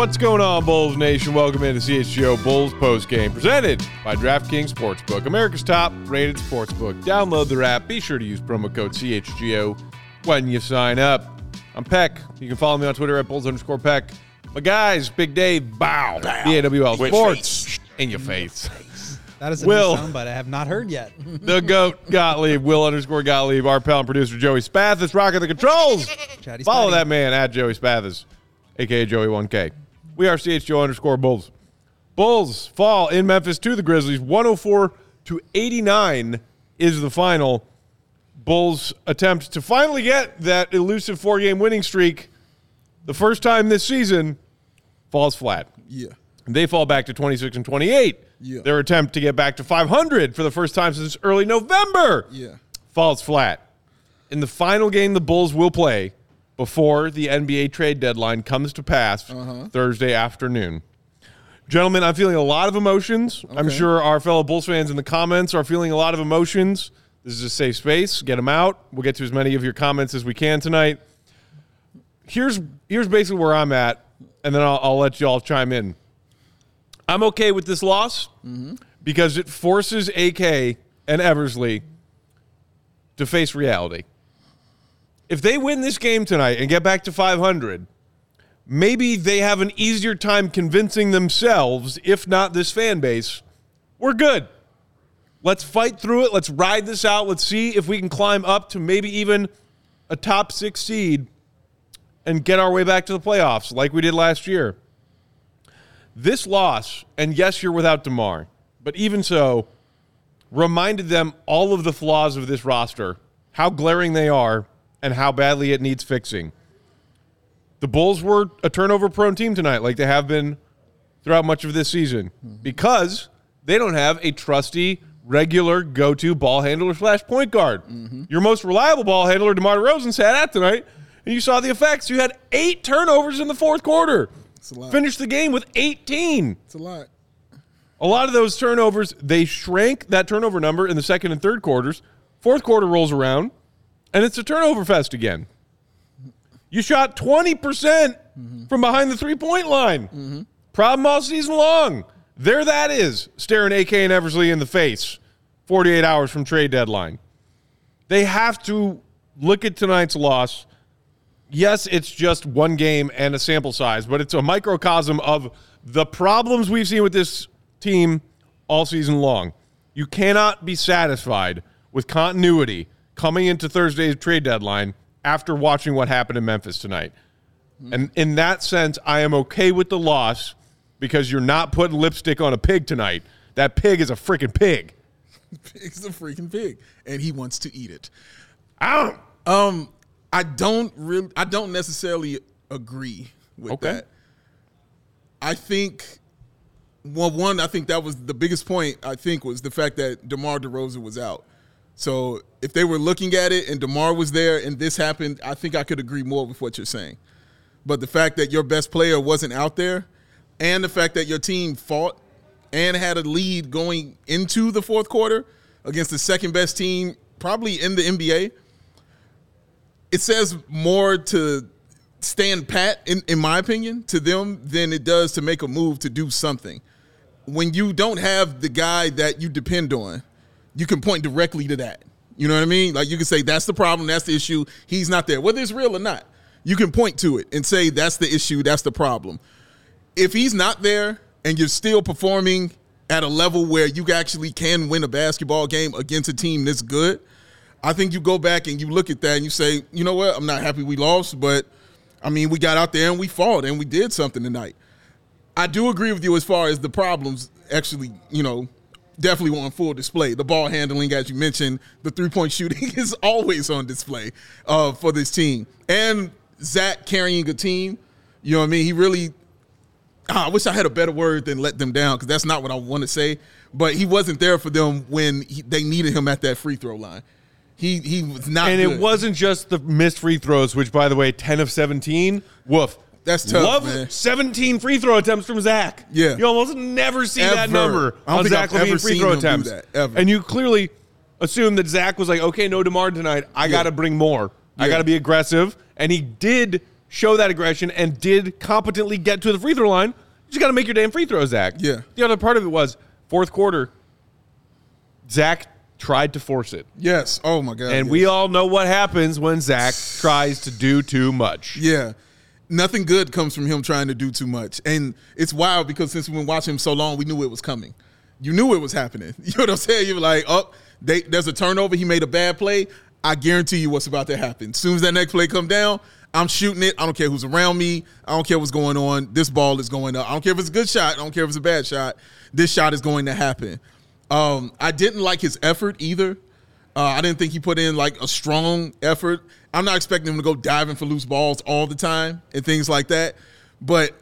What's going on, Bulls Nation? Welcome into CHGO Bulls Post Game, presented by DraftKings Sportsbook, America's top rated sportsbook. Download their app. Be sure to use promo code CHGO when you sign up. I'm Peck. You can follow me on Twitter at Bulls underscore Peck. My guys, Big Dave, bow, bow. BAWL Which Sports, in your face. That is a Will. new soundbite I have not heard yet. the GOAT Gottlieb, Will underscore Gottlieb, our pal and producer Joey Spathis, rocking the controls. Chatty Follow Spatty. that man at Joey Spathis, aka Joey1K. We are CHGO underscore Bulls. Bulls fall in Memphis to the Grizzlies. 104 to 89 is the final. Bulls attempt to finally get that elusive four game winning streak. The first time this season falls flat. Yeah. They fall back to 26 and 28. Yeah. Their attempt to get back to 500 for the first time since early November Yeah. falls flat. In the final game the Bulls will play before the NBA trade deadline comes to pass Uh-huh. Thursday afternoon. Gentlemen, I'm feeling a lot of emotions. I'm sure our fellow Bulls fans in the comments are feeling a lot of emotions. This is a safe space. Get them out. We'll get to as many of your comments as we can tonight. Here's here's basically where I'm at, and then I'll, I'll let you all chime in. I'm okay with this loss because it forces AK and Eversley to face reality. If they win this game tonight and get back to 500, maybe they have an easier time convincing themselves, if not this fan base, we're good. Let's fight through it. Let's ride this out. Let's see if we can climb up to maybe even a top six seed and get our way back to the playoffs like we did last year. This loss, and yes, you're without DeMar, but even so, reminded them all of the flaws of this roster, how glaring they are, and how badly it needs fixing. The Bulls were a turnover prone team tonight, like they have been throughout much of this season, mm-hmm. because they don't have a trusty, regular go to ball handler slash point guard. Mm-hmm. Your most reliable ball handler, DeMar DeRozan, sat out tonight, and you saw the effects. You had eight turnovers in the fourth quarter. a lot. Finished the game with 18. It's a lot. A lot of those turnovers, they shrank that turnover number in the second and third quarters. Fourth quarter rolls around, and it's a turnover fest again. You shot 20% from behind the three point line. Problem all season long. There that is, staring AK and Eversley in the face 48 hours from trade deadline. They have to look at tonight's loss. Yes, it's just one game and a sample size, but it's a microcosm of the problems we've seen with this team all season long. You cannot be satisfied with continuity coming into Thursday's trade deadline after watching what happened in Memphis tonight. And in that sense, I am okay with the loss because you're not putting lipstick on a pig tonight. That pig is a freaking pig. Pig's a freaking pig, and he wants to eat it. I don't. Um, I don't really, I don't necessarily agree with Okay. that. I think, well, one, I think that was the biggest point. I think was the fact that Demar Derozan was out. So if they were looking at it and Demar was there and this happened, I think I could agree more with what you're saying. But the fact that your best player wasn't out there, and the fact that your team fought and had a lead going into the fourth quarter against the second best team probably in the NBA, it says more to stand pat, in, in my opinion, to them than it does to make a move to do something. When you don't have the guy that you depend on, you can point directly to that. You know what I mean? Like you can say that's the problem, that's the issue. He's not there, whether it's real or not. You can point to it and say that's the issue, that's the problem. If he's not there and you're still performing at a level where you actually can win a basketball game against a team this good, I think you go back and you look at that and you say, you know what, I'm not happy we lost, but I mean, we got out there and we fought and we did something tonight. I do agree with you as far as the problems actually, you know, definitely on full display. The ball handling, as you mentioned, the three point shooting is always on display uh, for this team. And Zach carrying a team, you know what I mean? He really, ah, I wish I had a better word than let them down because that's not what I want to say. But he wasn't there for them when he, they needed him at that free throw line. He he was not, And good. it wasn't just the missed free throws, which, by the way, 10 of 17. Woof. That's tough, Love man. 17 free throw attempts from Zach. Yeah. You almost never see that number on Zach LaVine free throw attempts. that, ever. And you clearly assume that Zach was like, okay, no DeMar tonight. I got to bring more. I got to be aggressive. And he did show that aggression and did competently get to the free throw line. You just got to make your damn free throw, Zach. Yeah. The other part of it was fourth quarter, Zach tried to force it. yes. Oh my god. And yes. we all know what happens when Zach tries to do too much. Yeah. Nothing good comes from him trying to do too much. And it's wild because since we've been watching him so long, we knew it was coming. You knew it was happening. You know what I'm saying? You were like, oh, they, there's a turnover. He made a bad play. I guarantee you what's about to happen. As soon as that next play come down, I'm shooting it. I don't care who's around me. I don't care what's going on. This ball is going up. I don't care if it's a good shot. I don't care if it's a bad shot. This shot is going to happen. Um, I didn't like his effort either. Uh, I didn't think he put in like a strong effort. I'm not expecting him to go diving for loose balls all the time and things like that, but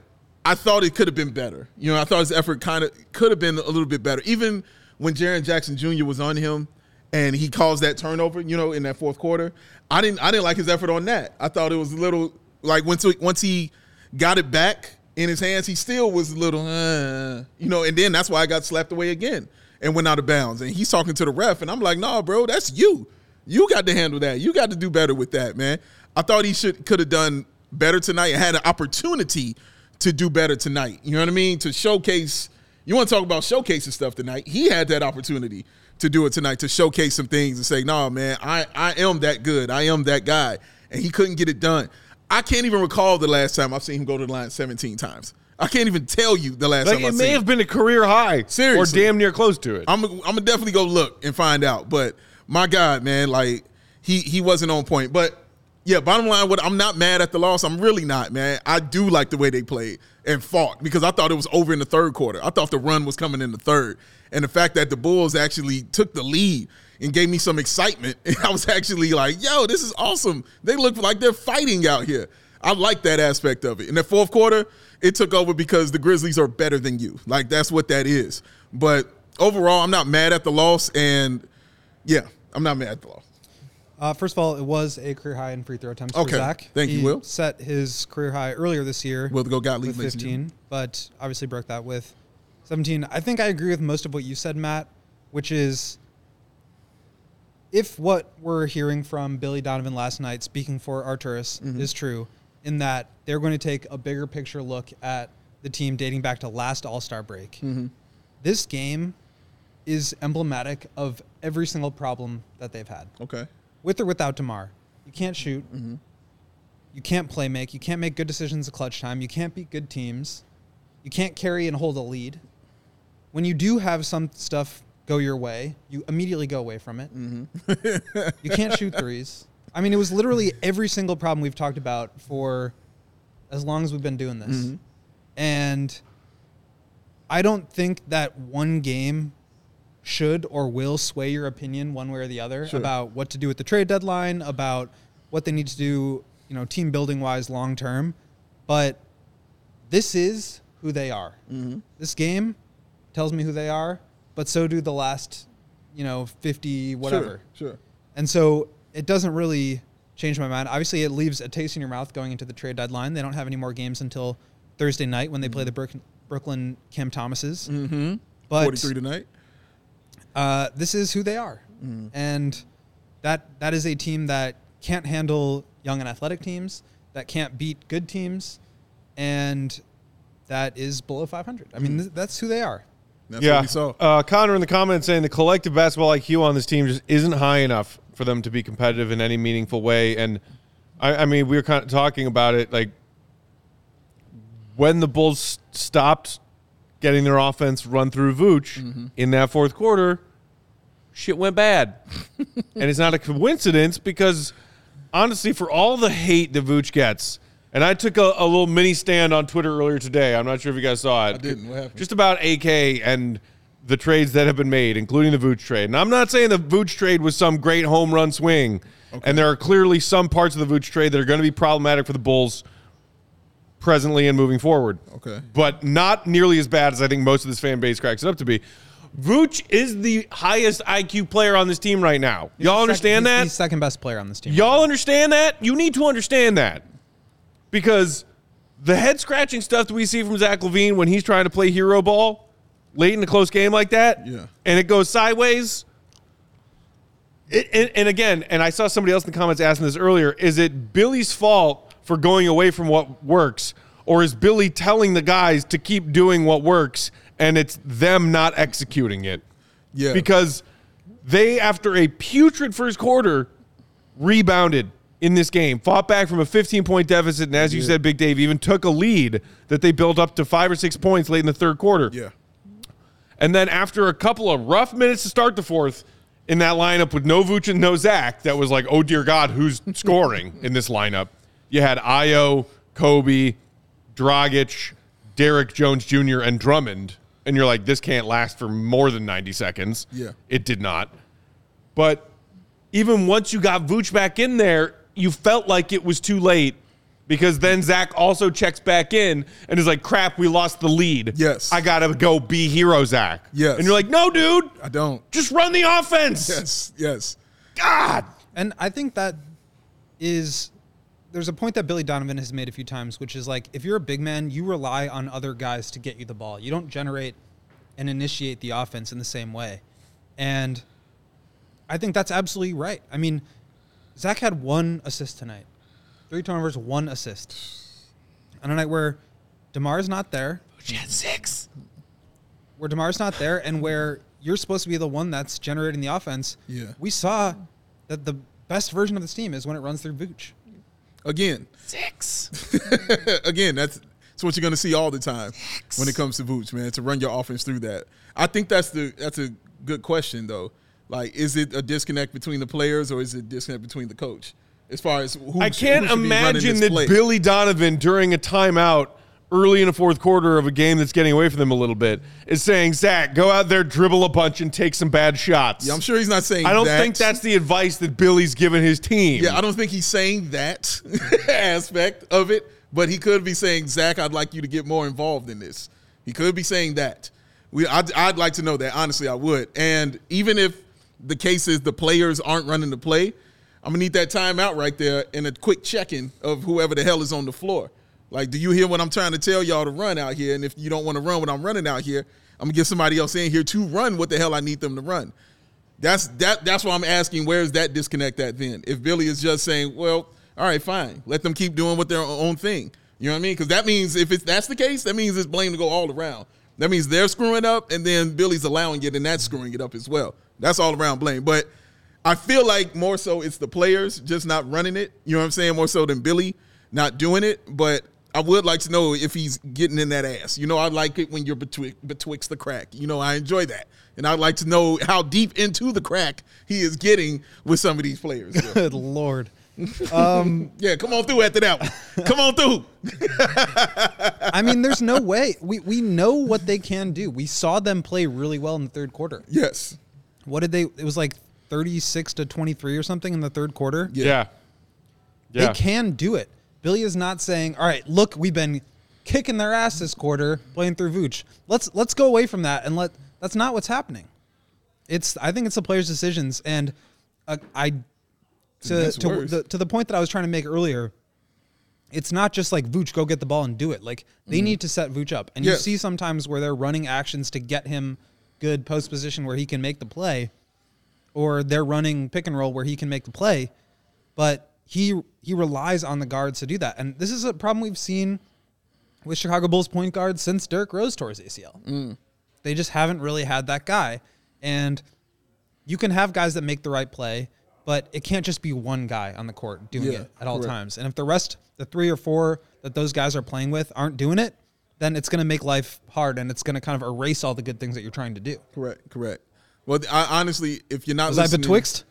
I thought it could have been better. You know, I thought his effort kind of could have been a little bit better. Even when Jaren Jackson Jr. was on him and he caused that turnover, you know, in that fourth quarter, I didn't I didn't like his effort on that. I thought it was a little like once once he got it back in his hands, he still was a little, uh, you know, and then that's why I got slapped away again and went out of bounds. And he's talking to the ref, and I'm like, nah, bro, that's you. You got to handle that. You got to do better with that, man. I thought he should could have done better tonight and had an opportunity to do better tonight. You know what I mean? To showcase. You want to talk about showcasing stuff tonight? He had that opportunity to do it tonight to showcase some things and say, "Nah, man, I I am that good. I am that guy," and he couldn't get it done. I can't even recall the last time I've seen him go to the line 17 times. I can't even tell you the last Like time it may have been a career high, Seriously. or damn near close to it. I'm I'm gonna definitely go look and find out. But my God, man, like he he wasn't on point. But yeah, bottom line, what I'm not mad at the loss. I'm really not, man. I do like the way they played and fought because I thought it was over in the third quarter. I thought the run was coming in the third, and the fact that the Bulls actually took the lead and gave me some excitement. I was actually like, yo, this is awesome. They look like they're fighting out here. I like that aspect of it. In the fourth quarter, it took over because the Grizzlies are better than you. Like that's what that is. But overall, I'm not mad at the loss, and yeah, I'm not mad at the loss. Uh, first of all, it was a career high in free throw attempts Okay. for Zach. Thank you, Will. Set his career high earlier this year Will go Gottlieb, with ladies and 15, but obviously broke that with 17. I think I agree with most of what you said, Matt, which is if what we're hearing from Billy Donovan last night, speaking for Arturas, Mm-hmm. is true, in that they're going to take a bigger picture look at the team dating back to last All Star break. Mm-hmm. This game is emblematic of every single problem that they've had Okay. with or without Demar. You can't shoot. Mm-hmm. You can't play make. You can't make good decisions at clutch time. You can't beat good teams. You can't carry and hold a lead. When you do have some stuff go your way, you immediately go away from it. Mm-hmm. you can't shoot threes. I mean, it was literally every single problem we've talked about for as long as we've been doing this. Mm-hmm. And I don't think that one game should or will sway your opinion one way or the other Sure. about what to do with the trade deadline, about what they need to do, you know, team building wise long term. But this is who they are. This game tells me who they are, but so do the last, you know, 50 whatever. Sure. sure. And so it doesn't really change my mind. Obviously, it leaves a taste in your mouth going into the trade deadline. They don't have any more games until Thursday night when they play the Brooklyn Cam Thomases. Mm-hmm. But 43 tonight. Uh, this is who they are, and that that is a team that can't handle young and athletic teams, that can't beat good teams, and that is below 500. I mean, th- that's who they are. That's yeah. what we saw. Uh, Connor in the comments saying the collective basketball IQ on this team just isn't high enough for them to be competitive in any meaningful way. And I, I mean, we were kind of talking about it like when the Bulls stopped getting their offense run through Vooch Mm-hmm. in that fourth quarter, shit went bad. and it's not a coincidence because honestly, for all the hate that Vooch gets, And I took a, a little mini stand on Twitter earlier today. I'm not sure if you guys saw it. I didn't. What happened? Just about AK and the trades that have been made, including the Vooch trade. And I'm not saying the Vooch trade was some great home run swing. And there are clearly some parts of the Vooch trade that are going to be problematic for the Bulls presently and moving forward. Okay. But not nearly as bad as I think most of this fan base cracks it up to be. Vooch is the highest IQ player on this team right now. He's Y'all understand he's that? the second best player on this team. Y'all understand that? You need to understand that. Because the head scratching stuff that we see from Zach LaVine when he's trying to play hero ball late in a close game like that, Yeah. and it goes sideways. It, and, and again, and I saw somebody else in the comments asking this earlier is it Billy's fault for going away from what works, or is Billy telling the guys to keep doing what works and it's them not executing it? Yeah. Because they, after a putrid first quarter, rebounded in this game, fought back from a 15 point deficit, and as you said, Big Dave even took a lead that they built up to five or six points late in the third quarter. Yeah. And then after a couple of rough minutes to start the fourth, in that lineup with no Vooch and no Zach, that was like, oh dear God, who's scoring in this lineup? You had Ayo, Coby, Dragic, Derrick Jones Jr., and Drummond. And you're like, this can't last for more than 90 seconds. Yeah. It did not. But even once you got Vooch back in there, you felt like it was too late because then Zach also checks back in and is like, crap, we lost the lead. Yes. I got to go be hero Zach. Yes. And you're like, no, dude, I don't. just run the offense. Yes. Yes. God. And I think that is there's a point that Billy Donovan has made a few times, which is like if you're a big man, you rely on other guys to get you the ball. You don't generate and initiate the offense in the same way. And I think that's absolutely right. I mean, Zach had one assist tonight, three turnovers, one assist. On a night where Demar's not there, She had six. where Demar's not there, and where you're supposed to be the one that's generating the offense. Yeah. we saw that the best version of this team is when it runs through Vooch. Again, Six. again, that's that's what you're going to see all the time when it comes to Vooch, man. To run your offense through that, I think that's the that's a good question though. Like, is it a disconnect between the players or is it a disconnect between the coach? As far as who, I can't who should be running imagine this that play. Billy Donovan, during a timeout early in the fourth quarter of a game that's getting away from them a little bit, is saying, Zach, go out there, dribble a bunch, and take some bad shots. Yeah, I'm sure he's not saying. I don't that. think that's the advice that Billy's given his team. Yeah, I don't think he's saying that aspect of it, but he could be saying, Zach, I'd like you to get more involved in this. He could be saying that. We, I'd, I'd like to know that. Honestly, I would. And even if the case is the players aren't running the play, I'm gonna need that timeout right there and a quick check-in of whoever the hell is on the floor. Like, do you hear what I'm trying to tell y'all to run out here? And if you don't want to run what I'm running out here, I'm gonna get somebody else in here to run what the hell I need them to run. That's that. That's why I'm asking. Where is that disconnect at then? If Billy is just saying, "Well, all right, fine, let them keep doing what their own thing," you know what I mean? Because that means if it's that's the case, that means it's blame to go all around. That means they're screwing up, and then Billy's allowing it, and that's screwing it up as well. That's all around blame. But I feel like more so it's the players just not running it. You know what I'm saying? More so than Billy not doing it. But I would like to know if he's getting in that ass. You know, I like it when you're betwixt, betwixt the crack. You know, I enjoy that. And I'd like to know how deep into the crack he is getting with some of these players. Good lord. Um, yeah come on through after that one. Come on through. I mean, there's no way. We we know what they can do. We saw them play really well in the third quarter. Yes. What did they? It was like 36 to 23 or something in the third quarter. Yeah. Yeah. They can do it. Billy is not saying, "All right, look, we've been kicking their ass this quarter, playing through Vooch. Let's let's go away from that and let." That's not what's happening. It's I think it's the players' decisions, and uh, I to to the, to the point that I was trying to make earlier. It's not just like Vooch go get the ball and do it. Like they need to set Vooch up, and you Mm-hmm. See sometimes where they're running actions to get him good post position where he can make the play, or they're running pick and roll where he can make the play, but he he relies on the guards to do that. And this is a problem we've seen with Chicago Bulls point guards since Derrick Rose tore his ACL. Mm. They just haven't really had that guy. And you can have guys that make the right play, but it can't just be one guy on the court doing Yeah, it at all correct. times. And if the rest, the three or four that those guys are playing with aren't doing it, then it's going to make life hard and it's going to kind of erase all the good things that you're trying to do. Correct. Correct. Well, I, honestly, if you're not Was I betwixt?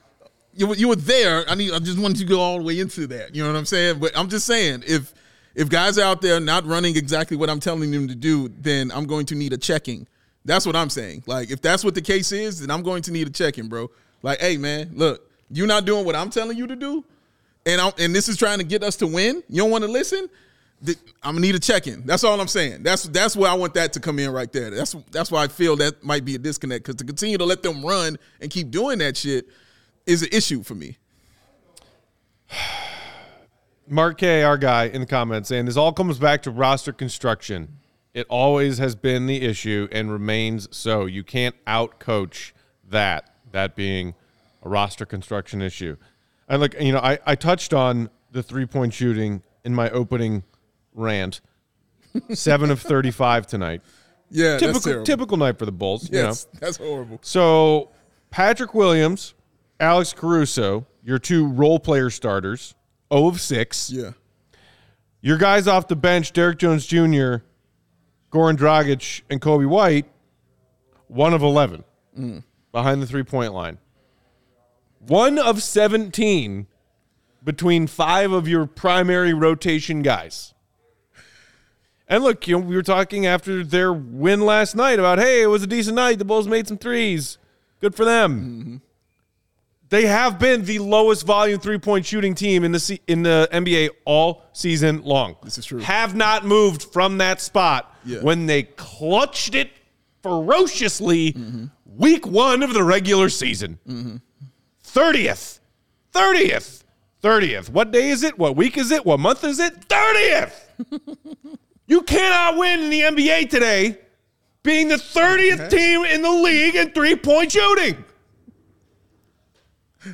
You you were there. I need. I just wanted to go all the way into that. You know what I'm saying? But I'm just saying, if If guys are out there not running exactly what I'm telling them to do, then I'm going to need a checking. That's what I'm saying. Like, if that's what the case is, then I'm going to need a checking, bro. Like, hey, man, look, you're not doing what I'm telling you to do, and I'm, and this is trying to get us to win. You don't want to listen. I'm gonna need a check-in. That's all I'm saying. That's that's where I want that to come in right there. That's that's why I feel that might be a disconnect because to continue to let them run and keep doing that shit is an issue for me. Mark K, our guy, in the comments saying this all comes back to roster construction. It always has been the issue and remains so. You can't outcoach that. That being a roster construction issue. And look, you know, I, I touched on the three point shooting in my opening rant. Seven of thirty five tonight. Yeah, Typical typical night for the Bulls. you know. That's horrible. So Patrick Williams, Alex Caruso, your two role player starters, 0 of 6. Yeah, Your guys off the bench, Derrick Jones Jr., Goran Dragic, and Coby White, 1 of 11 mm. behind the three point line. 1 of 17 between five of your primary rotation guys. And look, you know, we were talking after their win last night about, hey, it was a decent night. The Bulls made some threes. Good for them. Mm-hmm. They have been the lowest volume three point shooting team in the C- in the NBA all season long. This is true. Have not moved from that spot Yeah. when they clutched it ferociously week one of the regular season. 30th. 30th. 30th. What day is it? What week is it? What month is it? 30th. you cannot win in the NBA today being the 30th team in the league in three point shooting.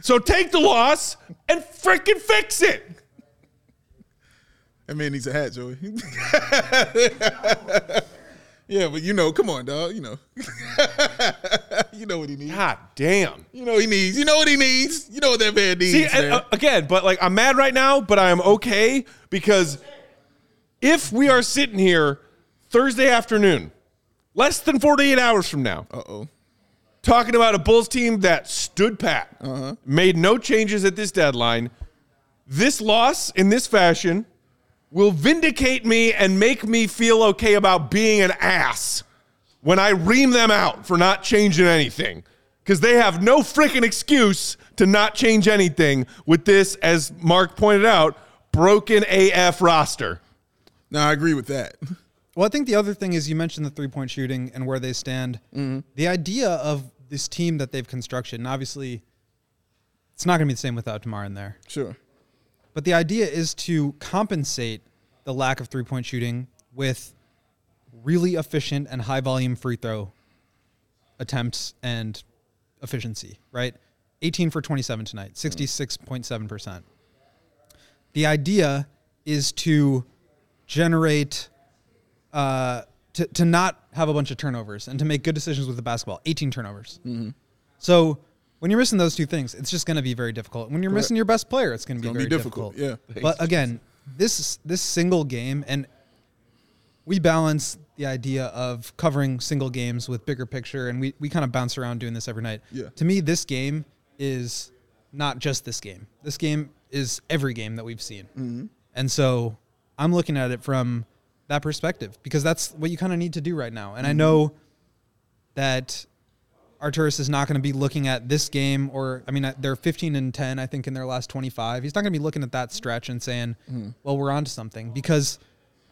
So take the loss and freaking fix it. that man needs a hat, Joey. yeah, but you know, come on, dog. You know, you know what he needs. God damn. You know what he needs. You know what he needs. You know what that man needs. See, and, uh, again, but like I'm mad right now, but I am okay because if we are sitting here Thursday afternoon, less than 48 hours from now, uh oh. Talking about a Bulls team that stood pat, uh-huh. made no changes at this deadline, this loss in this fashion will vindicate me and make me feel okay about being an ass when I ream them out for not changing anything. Because they have no freaking excuse to not change anything with this, as Mark pointed out, broken AF roster. Now, I agree with that. Well, I think the other thing is you mentioned the three point shooting and where they stand. Mm-hmm. The idea of this team that they've constructed, and obviously it's not going to be the same without DeMar in there. Sure. But the idea is to compensate the lack of three point shooting with really efficient and high volume free throw attempts and efficiency, right? 18 for 27 tonight, mm-hmm. 66.7%. The idea is to generate, uh, to, to not have a bunch of turnovers and to make good decisions with the basketball. 18 turnovers. So when you're missing those two things, it's just going to be very difficult. When you're missing your best player, it's going to be gonna very be difficult, difficult. yeah. But again, this this single game, and we balance the idea of covering single games with bigger picture, and we we kind of bounce around doing this every night. Yeah. To me, this game is not just this game. This game is every game that we've seen, Mm-hmm. and so I'm looking at it from that perspective because that's what you kind of need to do right now. And I Mm-hmm. know that Arturas is not going to be looking at this game, or I mean, they're 15 and 10, I think, in their last 25. He's not going to be looking at that stretch and saying, "Well, we're on to something," because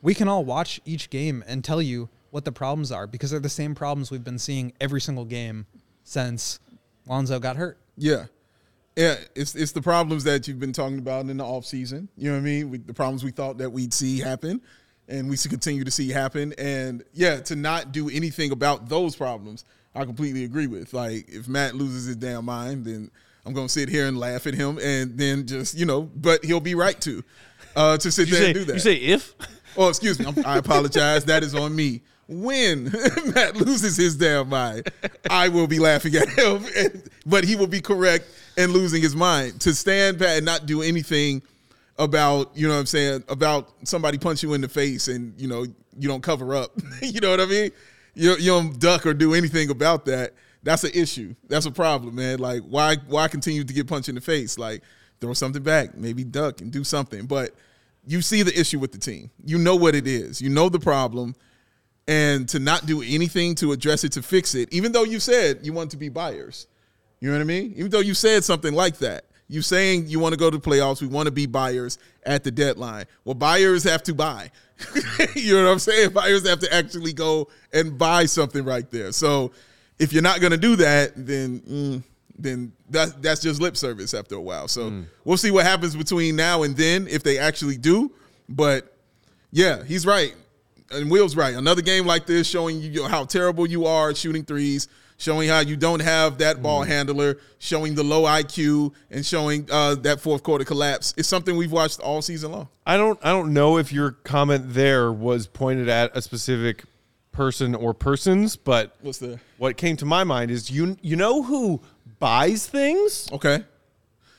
we can all watch each game and tell you what the problems are because they're the same problems we've been seeing every single game since Lonzo got hurt. Yeah. Yeah, it's it's the problems that you've been talking about in the off season. You know what I mean? We, the problems we thought that we'd see happen, and we continue to see happen. And yeah, to not do anything about those problems, I completely agree with. Like, if Matt loses his damn mind, then I'm gonna sit here and laugh at him, and then just you know, but he'll be right to, uh, to sit You there say, and do that. you say if? Oh, excuse me. I'm, I apologize. that is on me. When Matt loses his damn mind, I will be laughing at him, and- but he will be correct in losing his mind. To stand pat and not do anything about, you know what I'm saying, about somebody punch you in the face and, you know, you don't cover up. you know what I mean? You, you don't duck or do anything about that. That's an issue. That's a problem, man. Like, why why continue to get punched in the face? Like, throw something back, maybe duck and do something. But you see the issue with the team. You know what it is. You know the problem. And to not do anything to address it, to fix it, even though you said you want to be buyers. You know what I mean? Even though you said something like that. You saying you want to go to the playoffs, we want to be buyers at the deadline. Well, buyers have to buy. you know what I'm saying? Buyers have to actually go and buy something right there. So if you're not going to do that, then mm, then that, that's just lip service after a while. So mm. we'll see what happens between now and then if they actually do. But yeah, he's right. And Will's right. Another game like this showing you how terrible you are at shooting threes, showing how you don't have that ball mm. handler, showing the low IQ, and showing uh, that fourth quarter collapse. It's something we've watched all season long. I don't I don't know if your comment there was pointed at a specific person or persons, but what's the what came to my mind is you you know who buys things? Okay.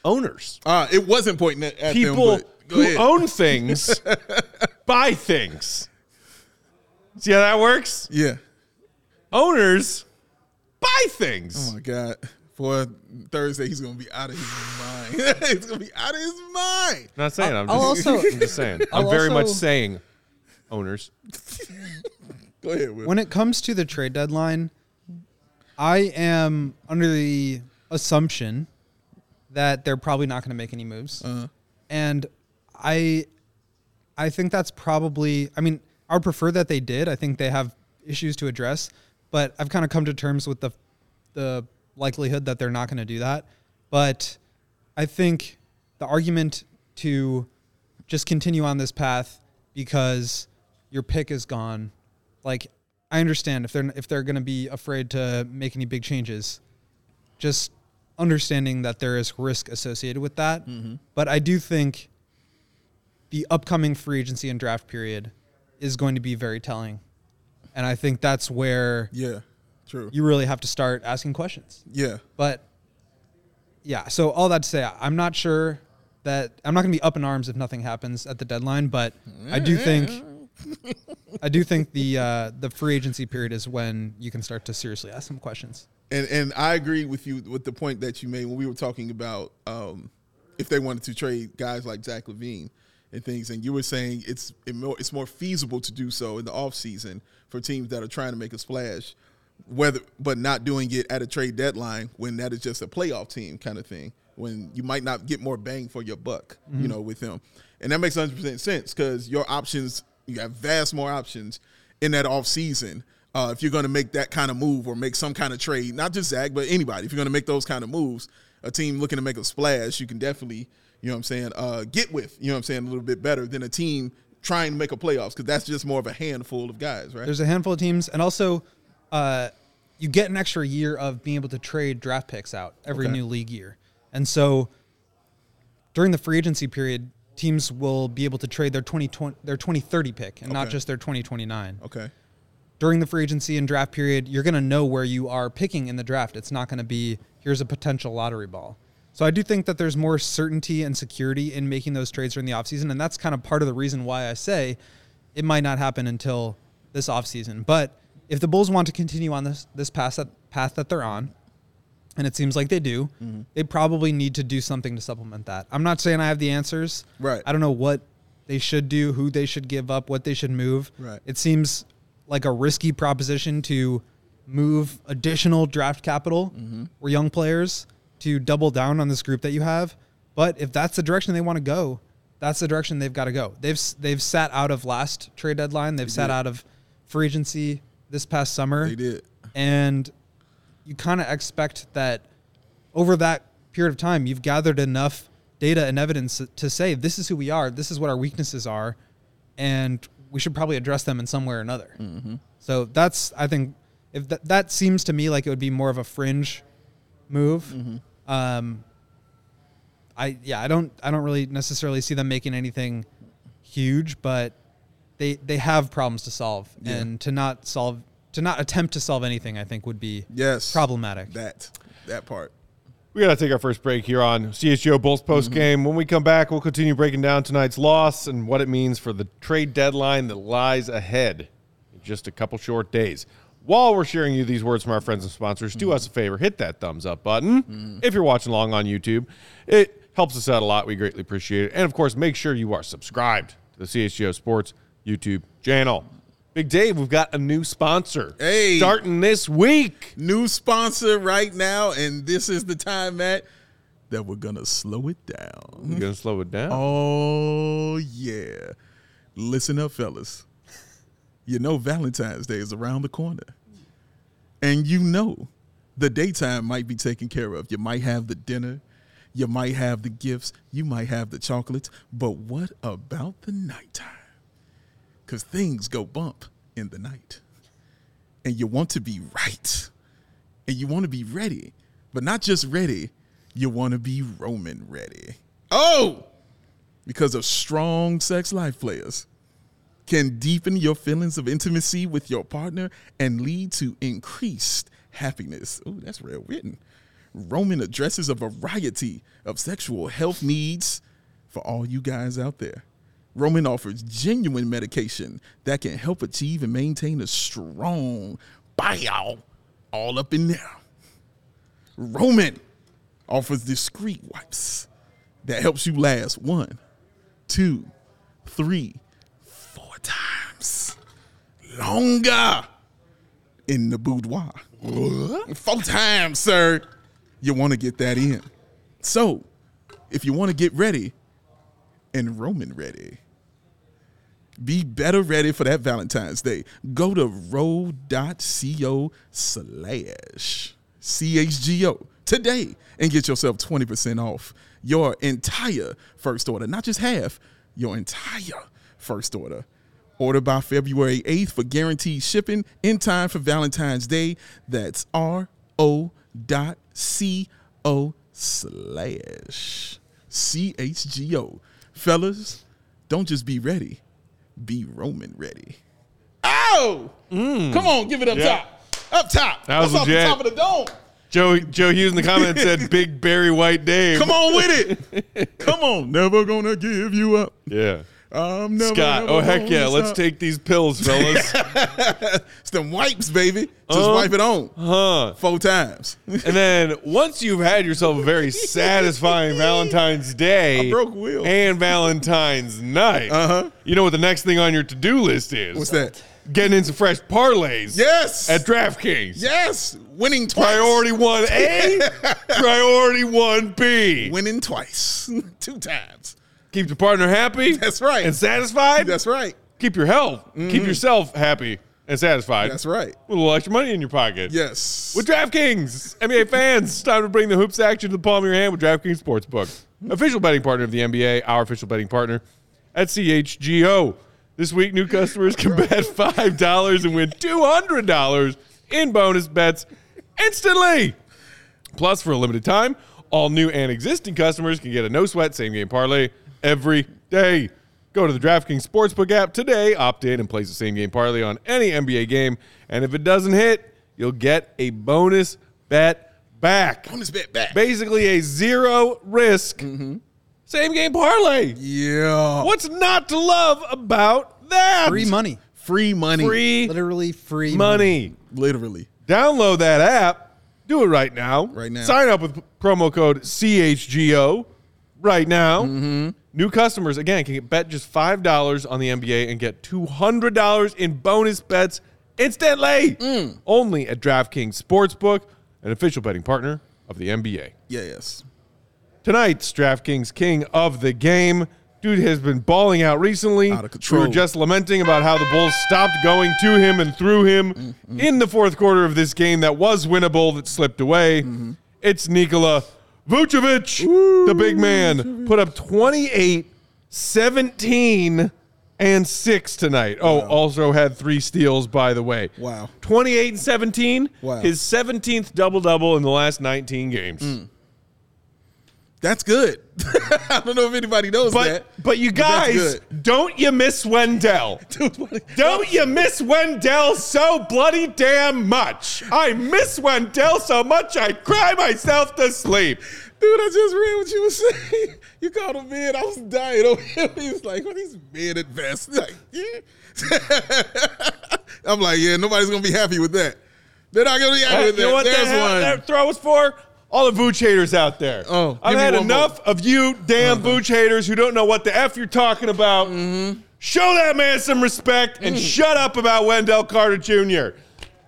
Owners. Uh, it wasn't pointing at, at people them, who ahead. own things buy things. See how that works? Yeah. Owners buy things. Oh my god. For Thursday, he's gonna be out of his mind. he's gonna be out of his mind. Not saying. I'm just, also, I'm just saying. I'm very also, much saying owners. Go ahead. Will. When it comes to the trade deadline, I am under the assumption that they're probably not going to make any moves, uh-huh. and I, I think that's probably. I mean, I would prefer that they did. I think they have issues to address, but I've kind of come to terms with the, the likelihood that they're not going to do that. But I think the argument to just continue on this path because your pick is gone like I understand if they're if they're going to be afraid to make any big changes, just understanding that there is risk associated with that. Mm-hmm. But I do think the upcoming free agency and draft period is going to be very telling, and I think that's where yeah, true. You really have to start asking questions. Yeah, but yeah. So all that to say, I'm not sure that I'm not going to be up in arms if nothing happens at the deadline, but I do think I do think the uh, the free agency period is when you can start to seriously ask some questions. And and I agree with you with the point that you made when we were talking about um, if they wanted to trade guys like Zach LaVine and things, and you were saying it's it more, it's more feasible to do so in the off season for teams that are trying to make a splash, whether but not doing it at a trade deadline when that is just a playoff team kind of thing. When you might not get more bang for your buck, mm-hmm. you know, with them, and that makes hundred percent sense because your options you have vast more options in that off season. Uh, if you're going to make that kind of move or make some kind of trade, not just Zach, but anybody, if you're going to make those kind of moves, a team looking to make a splash, you can definitely, you know what I'm saying, uh, get with, you know what I'm saying, a little bit better than a team trying to make a playoffs because that's just more of a handful of guys, right? There's a handful of teams, and also uh, you get an extra year of being able to trade draft picks out every okay. new league year, and so during the free agency period, teams will be able to trade their 2020 their 2030 pick and okay. not just their 2029. Okay. During the free agency and draft period, you're going to know where you are picking in the draft. It's not going to be here's a potential lottery ball. So I do think that there's more certainty and security in making those trades during the offseason and that's kind of part of the reason why I say it might not happen until this offseason. But if the Bulls want to continue on this this path that path that they're on, and it seems like they do, mm-hmm. they probably need to do something to supplement that. I'm not saying I have the answers. Right. I don't know what they should do, who they should give up, what they should move. Right. It seems like a risky proposition to move additional draft capital mm-hmm. or young players to double down on this group that you have. But if that's the direction they want to go, that's the direction they've got to go. They've they've sat out of last trade deadline. They've they sat did. out of free agency this past summer. They did. And you kind of expect that over that period of time, you've gathered enough data and evidence to say this is who we are, this is what our weaknesses are, and we should probably address them in some way or another. Mm-hmm. So that's I think if that that seems to me like it would be more of a fringe move. Mm-hmm. Um, I yeah I don't I don't really necessarily see them making anything huge, but they they have problems to solve, yeah. and to not solve to not attempt to solve anything, I think would be yes problematic. That that part. We got to take our first break here on CHGO Bulls post game. Mm-hmm. When we come back, we'll continue breaking down tonight's loss and what it means for the trade deadline that lies ahead in just a couple short days. While we're sharing you these words from our friends and sponsors, do us a favor, hit that thumbs up button. Mm-hmm. If you're watching along on YouTube, it Helps us out a lot. We greatly appreciate it. And of course, make sure you are subscribed to the CHGO Sports YouTube channel. Big Dave, we've got a new sponsor. Hey. Starting this week. New sponsor right now, and this is the time, Matt, that we're gonna slow it down. We're going to slow it down. Oh yeah. Listen up, fellas. You know Valentine's Day is around the corner. And you know the daytime might be taken care of. You might have the dinner, you might have the gifts, you might have the chocolates, but what about the nighttime? Because things go bump in the night. And you want to be right. And you want to be ready. But not just ready, you want to be Roman ready. Oh! Because of strong sex life players can deepen your feelings of intimacy with your partner and lead to increased happiness. Oh, that's real written. Roman addresses a variety of sexual health needs for all you guys out there. Roman offers genuine medication that can help achieve and maintain a strong bow all up in there. Roman offers discreet wipes that helps you last one, two, three, times longer in the boudoir. Four times, sir. You want to get that in. So, if you want to get ready and Roman ready, be better ready for that Valentine's Day. Go to ro.co slash CHGO today and get yourself 20% off your entire first order, not just half, your entire first order. Order by February 8th for guaranteed shipping in time for Valentine's Day. That's ro.co slash CHGO. Fellas, don't just be ready, be Roman ready. Oh! Mm. Come on, give it up Yeah. top. Up top. That was That's off the top of the dome. Joe Joe Hughes in the comments said Big Barry White Dave. Come on with it. Come on. Never gonna give you up. Yeah. Never Scott, never oh heck yeah, let's take these pills, fellas. It's them wipes, baby. Just Uh, wipe it on. huh. Four times. And then once you've had yourself a very satisfying Valentine's Day I broke wheel. and Valentine's night, Uh-huh. you know what the next thing on your to-do list is? What's that? Getting in some fresh parlays Yes. at DraftKings. yes. Winning twice. Priority 1A, priority 1B. Winning twice. Two times. Keep your partner happy That's right. and satisfied. That's right. Keep your health, keep mm-hmm. yourself happy and satisfied. That's right. With a little extra money in your pocket. Yes. With DraftKings, NBA fans, it's time to bring the hoops action to the palm of your hand with DraftKings Sportsbook, mm-hmm. official betting partner of the NBA, our official betting partner at CHGO. This week, new customers can bet five dollars and win two hundred dollars in bonus bets instantly. Plus, for a limited time, all new and existing customers can get a no sweat same game parlay every day. Go to the DraftKings Sportsbook app today, opt in, and place the same game parlay on any NBA game. And if it doesn't hit, you'll get a bonus bet back. Bonus bet back. Basically, a zero risk same game parlay. Yeah. What's not to love about that? Free money. Free money. Free Literally free money. Literally. Download that app. Do it right now. Right now. Sign up with promo code CHGO right now. Mm-hmm. New customers, again, can bet just $5 on the NBA and get $200 in bonus bets instantly. Mm. Only at DraftKings Sportsbook, an official betting partner of the NBA. Yes. Tonight's DraftKings King of the Game. Dude has been balling out recently. Out of control. We were just lamenting about how the Bulls stopped going to him and through him Mm-hmm. in the fourth quarter of this game that was winnable that slipped away. Mm-hmm. It's Nikola Vucevic, the big man, put up 28, 17, and 6 tonight. Oh, also had three steals, by the way. Wow. 28 and 17, Wow. his 17th double double in the last 19 games. Mm. That's good. I don't know if anybody knows But that. but you guys, good. don't you miss Wendell? Don't you miss Wendell so bloody damn much? I miss Wendell so much I cry myself to sleep. Dude, I just read what you were saying. You called him man. I was dying over him. He was like, "What these men at best?" Like, yeah. I'm like, yeah, nobody's gonna be happy with that. They're not gonna be happy with you know that. what There's that, one. that throw was for? All the Vooch haters out there. Oh, I've had one enough of you damn Vooch haters who don't know what the f you're talking about. Show that man some respect and shut up about Wendell Carter Jr.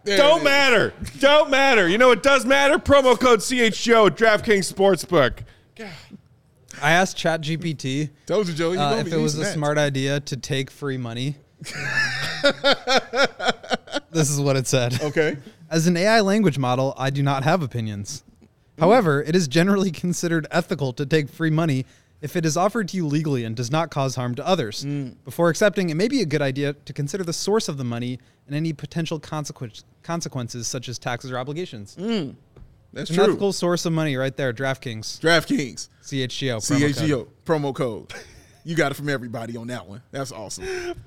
There Don't matter. Don't matter. You know what does matter? Promo code CHGO at DraftKings Sportsbook. I asked ChatGPT Told you, Joe. You uh, if be it was a that. smart idea to take free money. this is what it said. Okay. As an AI language model, I do not have opinions. Mm. However, it is generally considered ethical to take free money if it is offered to you legally and does not cause harm to others. Mm. Before accepting, it may be a good idea to consider the source of the money and any potential consequence, consequences such as taxes or obligations. Mm. That's An true. ethical source of money right there, DraftKings, DraftKings. CHGO. promo code. CHGO. Promo code. You got it from everybody on that one. That's awesome.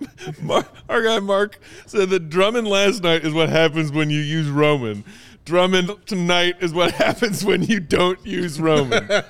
Mar- our guy Mark said that Drummond last night is what happens when you use Roman. Drummond tonight is what happens when you don't use Roman.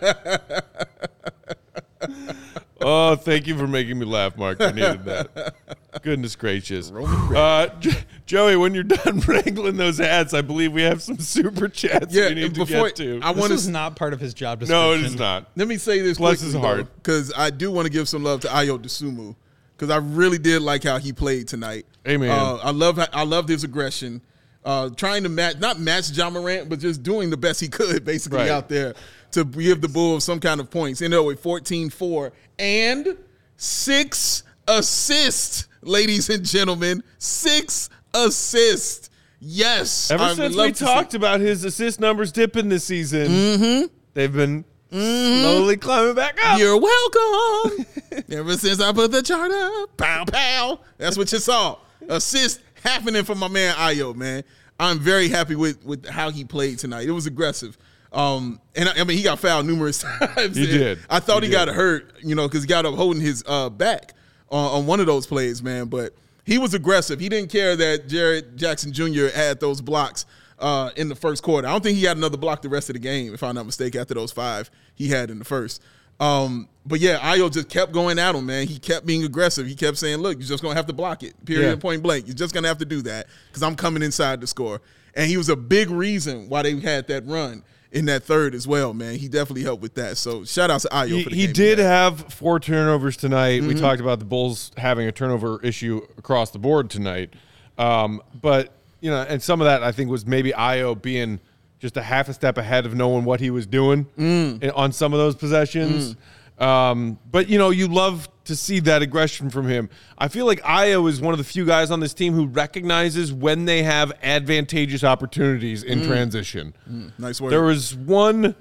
oh, thank you for making me laugh, Mark. I needed that. Goodness gracious. Uh, J- Joey, when you're done wrangling those hats, I believe we have some super chats Yeah, we need to before get to. I This want was to not part of his job description. no, it is not. let me say this Bless his heart. because I do want to give some love to Ayo Dosunmu because I really did like how he played tonight. Amen. Uh, I love I loved his aggression, uh, trying to match not match Ja Morant, but just doing the best he could basically Right. out there to give the Bulls some kind of points. Ended up with 14-4 and six assists, ladies and gentlemen, six assists. Yes, Ever I since we to see- talked about his assist numbers dipping this season, they've been slowly climbing back up. You're welcome. Ever since I put the chart up, pow pow. That's what you saw. Assist happening for my man Ayo, man. I'm very happy with with how he played tonight. It was aggressive. Um, and I, I mean, he got fouled numerous times. He did. I thought He he, got hurt, you know, because he got up holding his uh, back on, on one of those plays, man. But he was aggressive. He didn't care that Jaren Jackson Jr. had those blocks uh, in the first quarter. I don't think he had another block the rest of the game, if I'm not mistaken, after those five he had in the first. Um, but yeah, Ayo just kept going at him, man. He kept being aggressive. He kept saying, "Look, you're just gonna have to block it. Period. Yeah. Point blank. You're just gonna have to do that because I'm coming inside to score." And he was a big reason why they had that run in that third as well, man. He definitely helped with that. So shout out to Ayo He, for the he did had. have four turnovers tonight. Mm-hmm. We talked about the Bulls having a turnover issue across the board tonight. Um, but, you know, and some of that I think was maybe Ayo being just a half a step ahead of knowing what he was doing Mm. on some of those possessions. Um, but, you know, you love to see that aggression from him. I feel like Ayo is one of the few guys on this team who recognizes when they have advantageous opportunities in Mm. transition. Nice work. There was one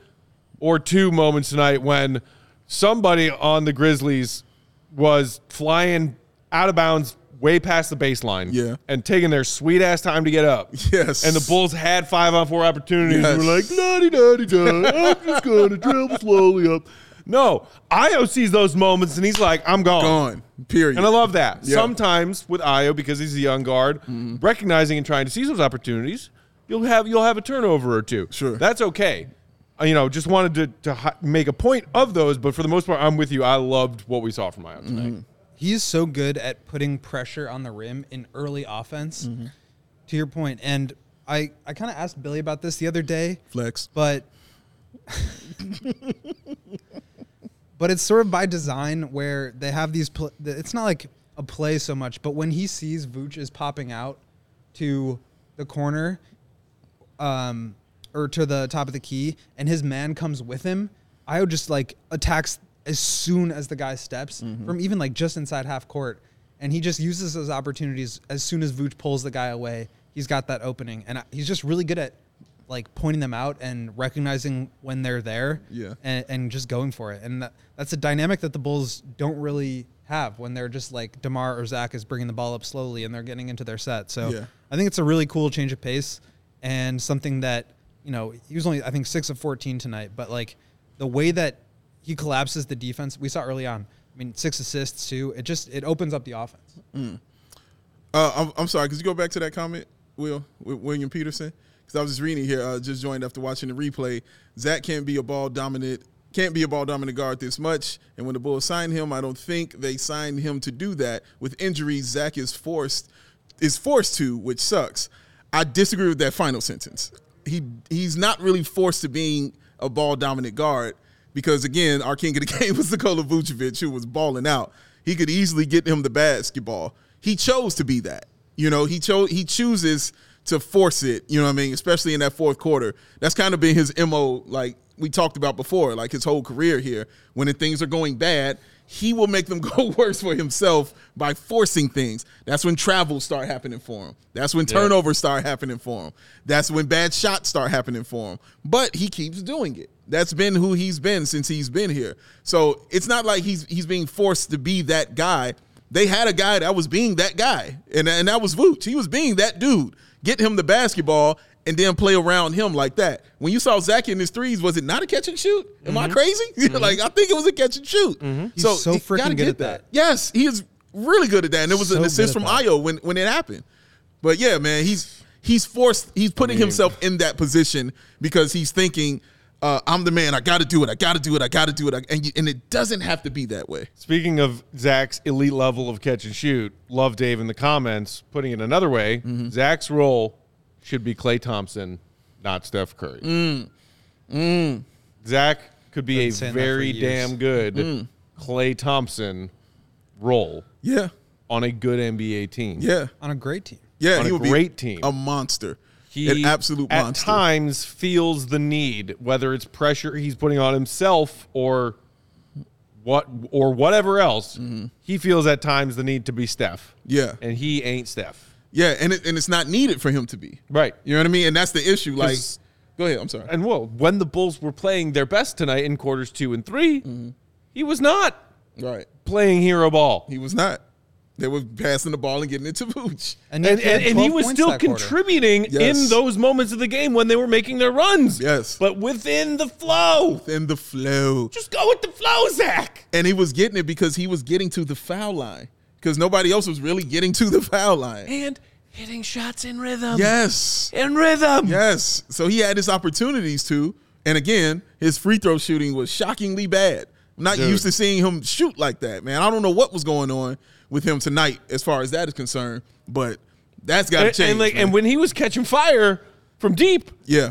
or two moments tonight when somebody on the Grizzlies was flying out of bounds way past the baseline Yeah. and taking their sweet ass time to get up. Yes. And the Bulls had five on four opportunities and were Yes. like, la da da I'm just going to dribble slowly up. No, Ayo sees those moments and he's like, I'm gone. gone. Period. And I love that. Yeah. Sometimes with Ayo, because he's a young guard, Mm-hmm. recognizing and trying to seize those opportunities, you'll have you'll have a turnover or two. Sure. that's okay. You know, just wanted to to make a point of those, but for the most part, I'm with you. I loved what we saw from Ayo tonight. Mm-hmm. He's so good at putting pressure on the rim in early offense. To your point, and I I kind of asked Billy about this the other day, Flex. but but it's sort of by design where they have these. Pl- it's not like a play so much, but when he sees Vooch is popping out to the corner, um, or to the top of the key, and his man comes with him, Ayo just like attacks as soon as the guy steps mm-hmm. from even like just inside half court, and he just uses those opportunities as soon as Vooch pulls the guy away. He's got that opening, and he's just really good at like pointing them out and recognizing when they're there, Yeah. and, and just going for it. And that, that's a dynamic that the Bulls don't really have when they're just like Demar or Zach is bringing the ball up slowly and they're getting into their set. So Yeah. I think it's a really cool change of pace and something that you know he was only I think six of fourteen tonight, but like the way that he collapses the defense we saw early on. I mean, six assists too. It just it opens up the offense. Uh, I'm, I'm sorry. Could you go back to that comment, Will, with William Peterson? Because I was just reading here. Uh, just joined after watching the replay. Zach can't be a ball dominant. Can't be a ball dominant guard this much. And when the Bulls signed him, I don't think they signed him to do that. With injuries, Zach is forced is forced to, which sucks. I disagree with that final sentence. He he's not really forced to being a ball dominant guard because again, our king of the game was Nikola Vucevic, who was balling out. He could easily get him the basketball. He chose to be that. You know, he chose he chooses to force it, you know what I mean, especially in that fourth quarter. That's kind of been his MO like we talked about before, like his whole career here. When things are going bad, he will make them go worse for himself by forcing things. That's when travels start happening for him. That's when turnovers start happening for him. That's when bad shots start happening for him. But he keeps doing it. That's been who he's been since he's been here. So it's not like he's he's being forced to be that guy. They had a guy that was being that guy, and, and that was Vooch. He was being that dude. Get him the basketball and then play around him like that. When you saw Zach in his threes, was it not a catch and shoot? Am I mm-hmm. crazy? Mm-hmm. like I think it was a catch and shoot. Mm-hmm. He's so he freaking good get at that. Yes, he is really good at that. And it was So an assist from that. Ayo when when it happened. But yeah, man, he's he's forced. He's putting himself in that position because he's thinking, uh, "I'm the man. I got to do it. I got to do it. I got to do it." And you, and it doesn't have to be that way. Speaking of Zach's elite level of catch and shoot, love Dave in the comments putting it another way. Mm-hmm. Zach's role should be Klay Thompson, not Steph Curry. Mm. Zach could be Been a saying that for very damn good Mm. Klay Thompson role Yeah, on a good NBA team. yeah, on a great team. yeah. On he a would great be team. a monster, He an absolute at monster. times feels the need, whether it's pressure he's putting on himself or what or whatever else. He feels at times the need to be Steph. Mm-hmm. Yeah. and he ain't Steph. Yeah, and it, and it's not needed for him to be. Right. You know what I mean? And that's the issue. Like, go ahead. I'm sorry. And well, when the Bulls were playing their best tonight in quarters two and 3 Mm-hmm. he was not Right. playing hero ball. He was not. They were passing the ball and getting it to Vooch. And, yet and, and he was still contributing Yes. in those moments of the game when they were making their runs. Yes. But within the flow. In the flow. Just go with the flow, Zach. And he was getting it because he was getting to the foul line. Because nobody else was really getting to the foul line. And hitting shots in rhythm. Yes. In rhythm. Yes. So he had his opportunities to. And again, his free throw shooting was shockingly bad. I'm not Dude. used to seeing him shoot like that, man. I don't know what was going on with him tonight as far as that is concerned, but that's got to change. and like, man. and when he was catching fire from deep, yeah,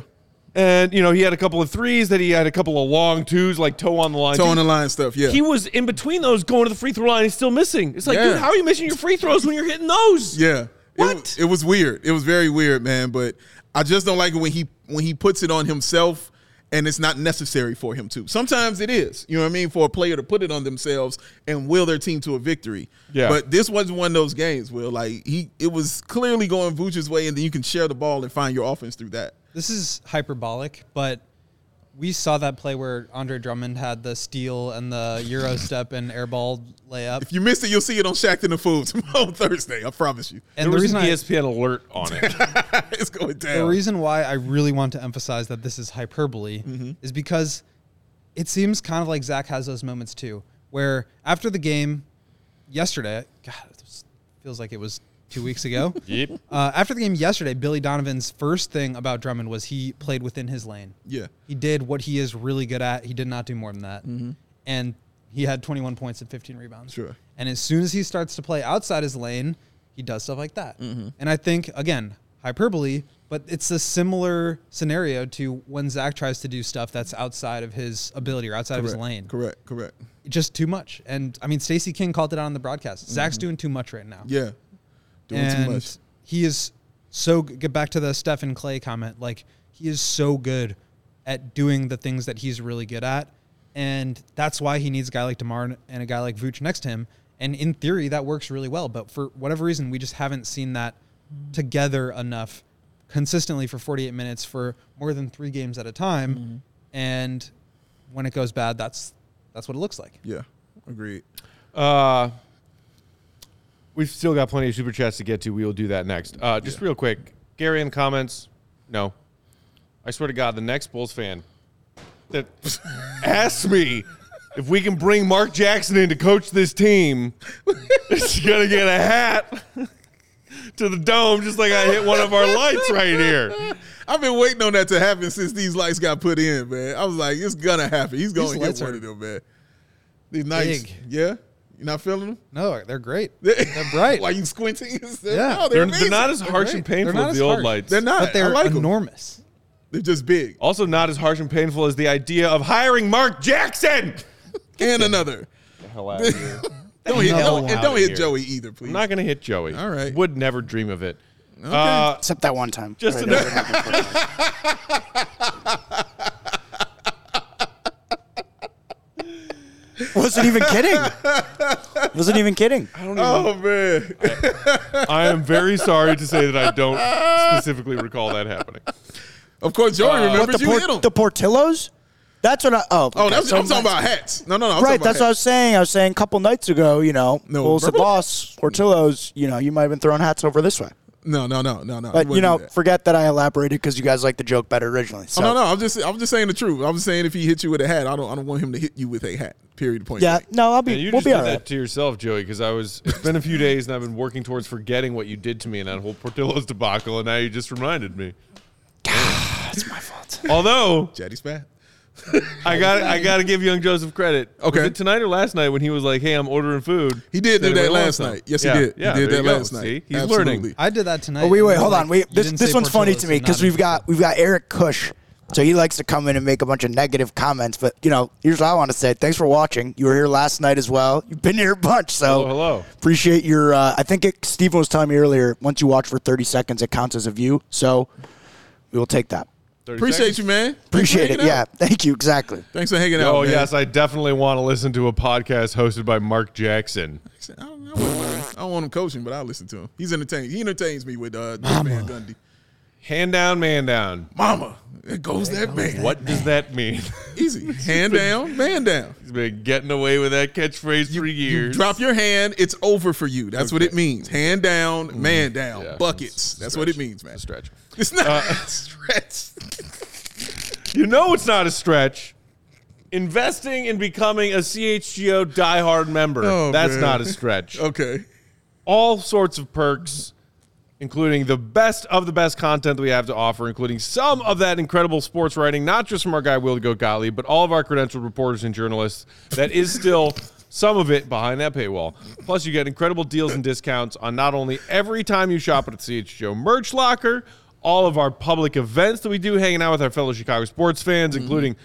and you know he had a couple of threes, that he had a couple of long twos, like toe on the line. toe on the line stuff. Yeah, He was in between those, going to the free throw line. He's still missing. It's like, Yeah. dude, how are you missing your free throws when you're hitting those? Yeah. What? It, was- it was weird. It was very weird, man. But I just don't like it when he when he puts it on himself and it's not necessary for him to. Sometimes it is. You know what I mean? For a player to put it on themselves and will their team to a victory. Yeah. But this wasn't one of those games, Will. Like he it was clearly going Vooch's way, and then you can share the ball and find your offense through that. This is hyperbolic, but we saw that play where Andre Drummond had the steal and the Euro step and airball layup. If you missed it, you'll see it on Shaqtin' a Fool tomorrow Thursday. I promise you. And there the was reason an I, ESPN alert on it. it's going down. the reason why I really want to emphasize that this is hyperbole Mm-hmm. is because it seems kind of like Zach has those moments too, where after the game yesterday, God, it was- feels like it was two weeks ago. yep. Uh, after the game yesterday, Billy Donovan's first thing about Drummond was he played within his lane. yeah. He did what he is really good at. He did not do more than that. Mm-hmm. And he had 21 points and 15 rebounds. Sure. And as soon as he starts to play outside his lane, he does stuff like that. Mm-hmm. And I think, again, hyperbole, but it's a similar scenario to when Zach tries to do stuff that's outside of his ability or outside of his lane. Correct. Correct. Just too much. And I mean, Stacey King called it out on the broadcast. Zach's mm-hmm. doing too much right now Yeah. Doing and too much. he is so get back to the Stephen Clay comment. Like he is so good at doing the things that he's really good at, and that's why he needs a guy like Demar and a guy like Vooch next to him. And in theory, that works really well. But for whatever reason, we just haven't seen that together enough consistently for 48 minutes for more than three games at a time. And when it goes bad, that's that's what it looks like. Yeah. Agreed. Uh, we've still got plenty of super chats to get to. We will do that next. Uh, just real quick, Gary in the comments. No, I swear to God, the next Bulls fan that asks me if we can bring Mark Jackson in to coach this team is gonna get a hat to the dome, just like I hit one of our lights right here. I've been waiting on that to happen since these lights got put in, man. I was like, it's gonna happen. He's gonna These get one are of them, man. These nights, big. yeah. You not feeling them? No, they're great. They're bright. Why you squinting? Yeah. no, they're, They're, they're not as harsh and painful as as the old harsh. lights. They're not. but they're I like 'em. enormous. They're just big. Also, not as harsh and painful as the idea of hiring Mark Jackson. And another. The Hell out of here. Don't hit, don't, and don't hit here. Joey either, please. I'm not going to hit Joey. All right. Would never dream of it. Uh, Except that one time. just Right, another- Wasn't even kidding. Wasn't even kidding. I don't even. Oh man. I am very sorry to say that I don't specifically recall that happening. Of course, Joey Uh, remembers What, the, you Por- hit him. the Portillos? That's what I. Oh, oh, okay, that's, so I'm talking about hats. No, no, no. I'm Right, talking about that's what I was saying. I was saying a couple nights ago, you know, No, Bulls the verbal? boss, Portillos, you know, you might have been throwing hats over this way. No, no, no, no, no. But, you know, that. forget that I elaborated because you guys like the joke better originally. So, Oh, no, no. I'm just, I'm just saying the truth. I was saying if he hit you with a hat, I don't, I don't want him to hit you with a hat. Period. Point. yeah, blank. no, I'll be, And you we'll just be did all that to yourself, Joey, because I was. It's been a few days, and I've been working towards forgetting what you did to me in that whole Portillo's debacle, and now you just reminded me. That's my fault. Although Jetty spat. I got, I got to give Young Joseph credit. Okay. Was it tonight or last night when he was like, "Hey, I'm ordering food." He did do that last night. Yes, Yeah, he did. Yeah, he did that you go. last night. See? He's Absolutely. learning. I did that tonight. Oh, wait, wait, hold like, on. Wait, this this one's funny to me because we've got we've got Eric Cush. So he likes to come in and make a bunch of negative comments. But you know, here's what I want to say. Thanks for watching. You were here last night as well. You've been here a bunch. So Hello, hello. Appreciate your. Uh, I think it, Stephen was telling me earlier. Once you watch for 30 seconds, it counts as a view. So we will take that. 30 Appreciate seconds. you, man. Thanks Appreciate it. hanging Yeah. Thank you. Exactly. Thanks for hanging out. Oh yes, I definitely want to listen to a podcast hosted by Mark Jackson. I don't, I, wouldn't mind. I don't want him coaching, but I'll listen to him. He's entertaining. He entertains me with uh, Jeff Van Gundy. Hand down, man down. Mama, it goes that man. What does that mean? Easy. Hand down, man down. He's been getting away with that catchphrase for You years. drop your hand, it's over for you. That's what it means. Hand down, man down, Yeah. buckets. That's what it means, man. a stretch. It's not Uh, stretch. You know it's not a stretch. Investing in becoming a CHGO diehard member. Oh, That's man. not a stretch. Okay. All sorts of perks, including the best of the best content that we have to offer, including some of that incredible sports writing, not just from our guy Will Go Gottlieb, but all of our credentialed reporters and journalists. That is still some of it behind that paywall. Plus, you get incredible deals and discounts on not only every time you shop at the CHGO merch locker, all of our public events that we do, hanging out with our fellow Chicago sports fans, mm-hmm. including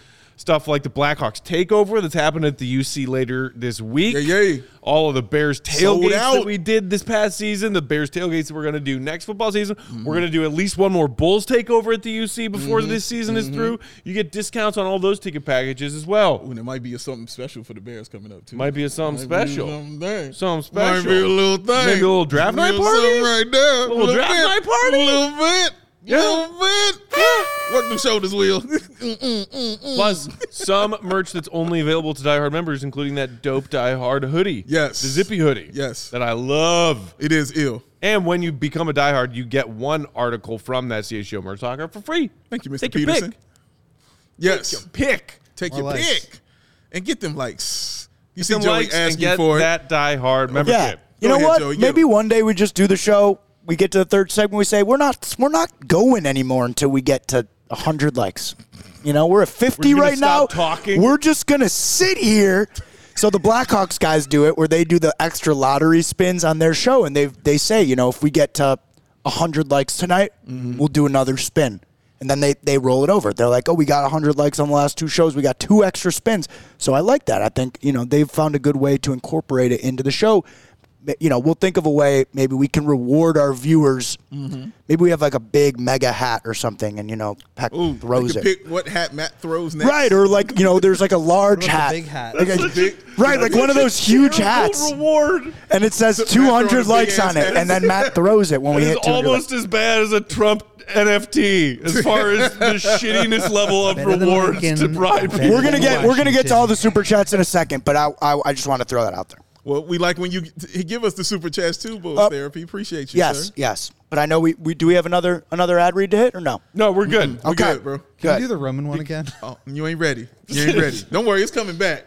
stuff like the Blackhawks takeover that's happened at the UC later this week. Yeah, yeah. All of the Bears tailgates that we did this past season, the Bears tailgates that we're going to do next football season. Mm-hmm. We're going to do at least one more Bulls takeover at the UC before this season is through. You get discounts on all those ticket packages as well. Ooh, there might be a something special for the Bears coming up too. Might be a something Might special. something. Something Might be a little thing. Maybe a little draft night Little party? right there. Little draft bit. night party? A little bit. Yeah. Little bit. Work them shoulders, Will. Plus, some merch that's only available to diehard members, including that dope diehard hoodie. Yes. The zippy hoodie. Yes. That I love. it is ill. And when you become a diehard, you get one article from that CHGO merch locker for free. Thank you, Mr. Take your Peterson. pick. Yes. Pick. Take More your likes. pick and get them likes. You see Some Joey likes asking get for it. that diehard Yeah. membership. You Go know ahead, what? Joey, get Maybe one day we just do the show. We get to the third segment. We say we're not we're not going anymore until we get to hundred likes. You know, we're at fifty We're right now. talking? We're just gonna sit here. So the Blackhawks guys do it where they do the extra lottery spins on their show, and they they say, you know, if we get to hundred likes tonight, Mm-hmm. we'll do another spin. And then they, they roll it over. They're like, oh, we got 100 likes on the last two shows. We got two extra spins. So I like that. I think, you know, they've found a good way to incorporate it into the show. You know, we'll think of a way maybe we can reward our viewers. Mm-hmm. Maybe we have like a big mega hat or something and, you know, Peck Ooh, throws it. pick what hat Matt throws next. Right. Or like, you know, there's like a large hat. the big hat? Like a- Big- right. Like one of those huge hats. reward. And it says throwing a 200 likes on it. And then Matt throws it when we hit 200 almost as bad as a Trump NFT as far as the shittiness level of Better rewards to bribe people. We're gonna get we're gonna get to all the super chats in a second, but I I, I just want to throw that out there. Well, we like when you give us the super chats too, Bulls Uh, Therapy. Appreciate you, Yes, sir. yes. But I know we, we do we have another another ad read to hit or no? No, we're good. We Okay. good, bro. Can Good. you do the Roman one again? Oh, you ain't ready. You ain't ready. Don't worry, it's coming back.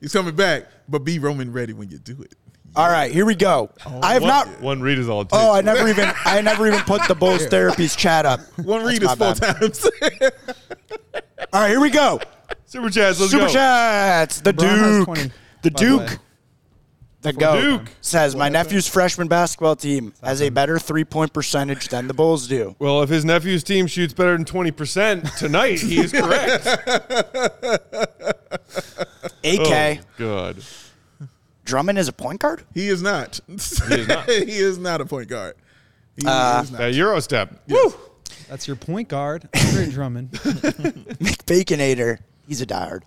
It's coming back. But be Roman ready when you do it. All right, here we go. I have One, not. one read is all it takes. Oh, I never even I never even put the Bulls Therapies chat up. One read That's is my four bad. times. All right, here we go. Super chats. Let's Super go. chats. The LeBron Duke. 20, the by the Duke. Way. the For GOAT, Duke. says my nephew's freshman basketball team has a better three point percentage than the Bulls do. Well, if his nephew's team shoots better than 20% tonight, he is correct. AK, Oh, good. Drummond is a point guard? He is not. He is not. he is not a point guard. He Uh, is not. That Euro step. Woo! That's your point guard, Andre Drummond. McBaconator, he's a diehard.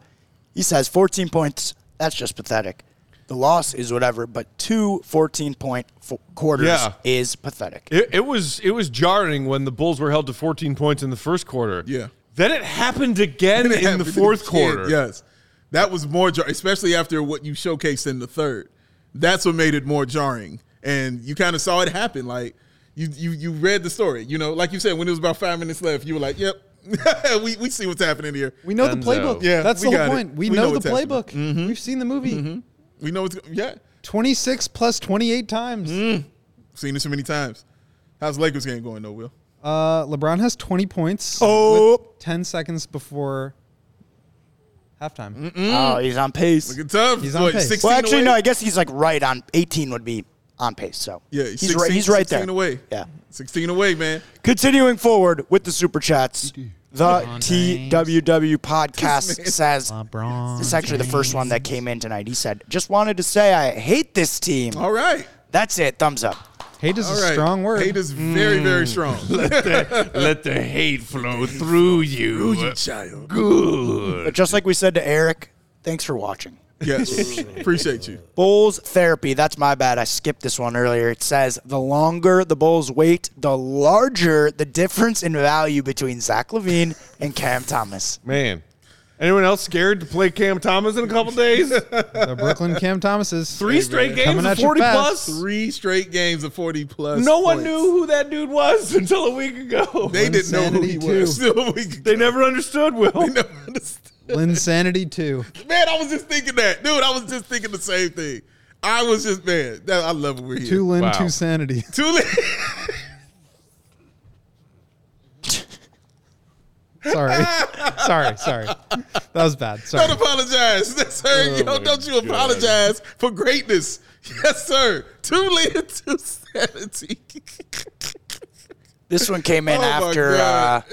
He says 14 points, that's just pathetic. The loss is whatever, but two 14 point f- quarters Yeah. is pathetic. It, it was it was jarring when the Bulls were held to 14 points in the first quarter. Yeah. Then it happened again It in the fourth again, quarter. Yes. That was more jarring, especially after what you showcased in the third. That's what made it more jarring. And you kind of saw it happen. Like you you you read the story. You know, like you said, when it was about five minutes left, you were like, Yep, we, we see what's happening here. We know the Enzo. playbook. Yeah, that's the whole point. We, We know, know the what's happening. playbook. Mm-hmm. We've seen the movie. Mm-hmm. We know it's yeah. 26 plus 28 times. Seen it so many times. How's the Lakers game going though, Will? Uh, LeBron has 20 points. Oh. with 10 seconds before halftime. Oh, he's on pace. Looking tough. He's on What, pace. Well, actually, away? no, I guess he's like right on 18 would be on pace. So Yeah, he's, 16, right. He's right 16 there. away. Yeah. 16 away, man. Continuing forward with the super chats, the LeBron TWW podcast says LeBron. this is actually the first one that came in tonight. He said, "Just wanted to say I hate this team." All right. That's it. Thumbs up. Hate is All a right. strong word. Hate is very, very mm. strong. Let the hate flow through you. child. Good. But just like we said to Eric, thanks for watching. Yes. Appreciate you. Bulls therapy. That's my bad. I skipped this one earlier. It says the longer the Bulls wait, the larger the difference in value between Zach LaVine and Cam Thomas. Man. Anyone else scared to play Cam Thomas in a couple days? the Brooklyn Cam Thomases. Three straight games Coming of you 40 fast. plus? Three straight games of 40 plus. No one points. knew who that dude was until a week ago. They didn't know who he Insanity was. Still a week ago. They never understood Will. They never understood. Linsanity too. Man, I was just thinking that. Dude, I was just thinking the same thing. I was just, man, that, I love it. We're here. Two Lin, Wow. two sanity. Too late. Sorry. sorry, sorry. That was bad. Sorry. Don't apologize. Yes, sir. Oh, Yo, don't you God. apologize for greatness. Yes, sir. Too late to sanity. This one came in Oh after uh,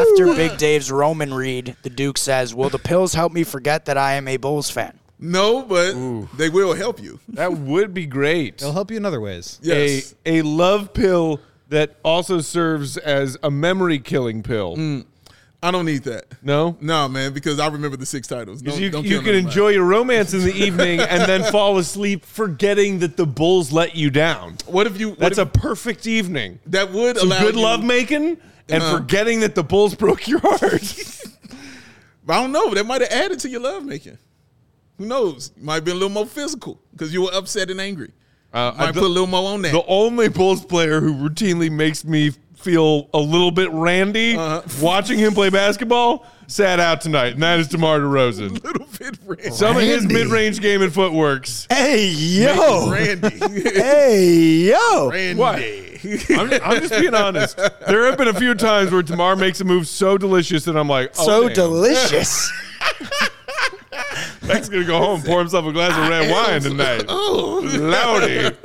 after Big Dave's Roman read. The Duke says, "Will the pills help me forget that I am a Bulls fan?" no, but they will help you. That would be great. They'll help you in other ways. Yes. A, a love pill that also serves as a memory killing pill. I don't need that. No? No, man, because I remember the six titles. Don't, you don't you can none of mine. enjoy your romance in the evening and then fall asleep forgetting that the Bulls let you down. What if you? What That's a perfect evening. that would Some allow good you- love making and forgetting that the Bulls broke your heart. I don't know. That might have added to your love making. Who knows? Might have been a little more physical because you were upset and angry. Uh, Might the- put a little more on that. The only Bulls player who routinely makes me feel a little bit randy Uh-huh. watching him play basketball sat out tonight, and that is DeMar DeRozan. little bit randy. Some of his mid-range game and footworks. Hey yo, Randy. hey yo. Randy. What? I'm, I'm just being honest. There have been a few times where Demar makes a move so delicious that I'm like, oh, so damn. delicious. Peck's gonna go home, and pour himself a glass of red wine tonight. Oh, Loudy.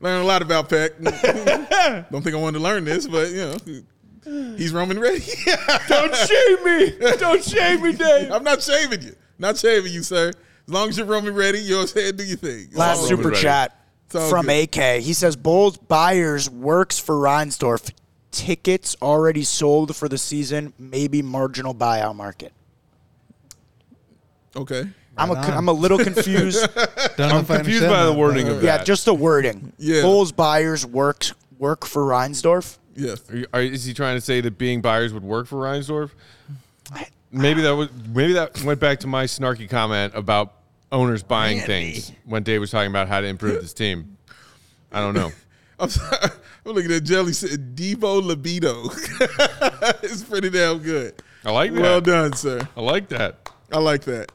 Learned a lot about Peck. Don't think I wanted to learn this, but you know, he's Roman ready. Don't shame me. Don't shame me, Dave. I'm not shaving you. Not shaving you, sir. As long as you're Roman ready, you go ahead and do your thing. Last all super over, right? chat from good. AK. He says Bulls buyers works for Reinsdorf. Tickets already sold for the season. Maybe marginal buyout market. Okay. I'm a, on. I'm a little confused. Don't I'm confused by the that, wording but- of yeah, just the wording. Yeah. Bulls buyers work work for Reinsdorf. Yes. Are you, are, is he trying to say that being buyers would work for Reinsdorf? Maybe that was maybe that went back to my snarky comment about owners buying things when Dave was talking about how to improve this team. I don't know. I'm sorry. I'm looking at Jelly said Devo libido. it's pretty damn good. I like that. Well done, sir. I like that. I like that.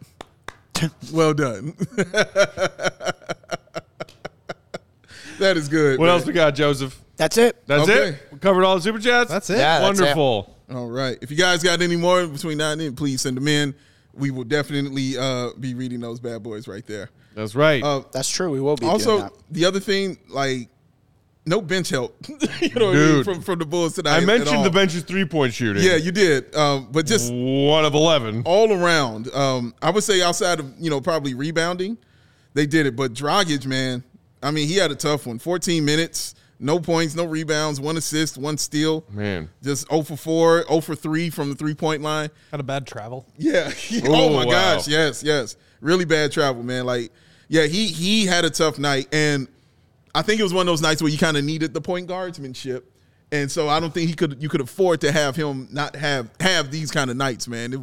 well done. that is good. What man. else we got, Joseph? That's it. That's Okay. it. We covered all the super chats. That's it. Yeah, that's it. Wonderful. All right. If you guys got any more between now and then, please send them in. we will definitely uh, be reading those bad boys right there. That's right. Uh, That's true. We will be doing also, that. the other thing, like, no bench help, you know, what I mean, Dude. from from the Bulls tonight. I mentioned all. the bench's three point shooting. Yeah, you did, um, but just one of eleven. all around. Um, I would say outside of you know probably rebounding, they did it. But Dragic, man, I mean, he had a tough one. 14 minutes, no points, no rebounds, one assist, one steal. Man. Just 0 for 4, 0 for 3 from the three point line. Had a bad travel. Yeah. oh Oh, my wow. gosh. Yes, yes. Really bad travel, man. Like, yeah, he he had a tough night, and I think it was one of those nights where you kind of needed the point guardsmanship. And so I don't think he could you could afford to have him not have have these kind of nights, man. It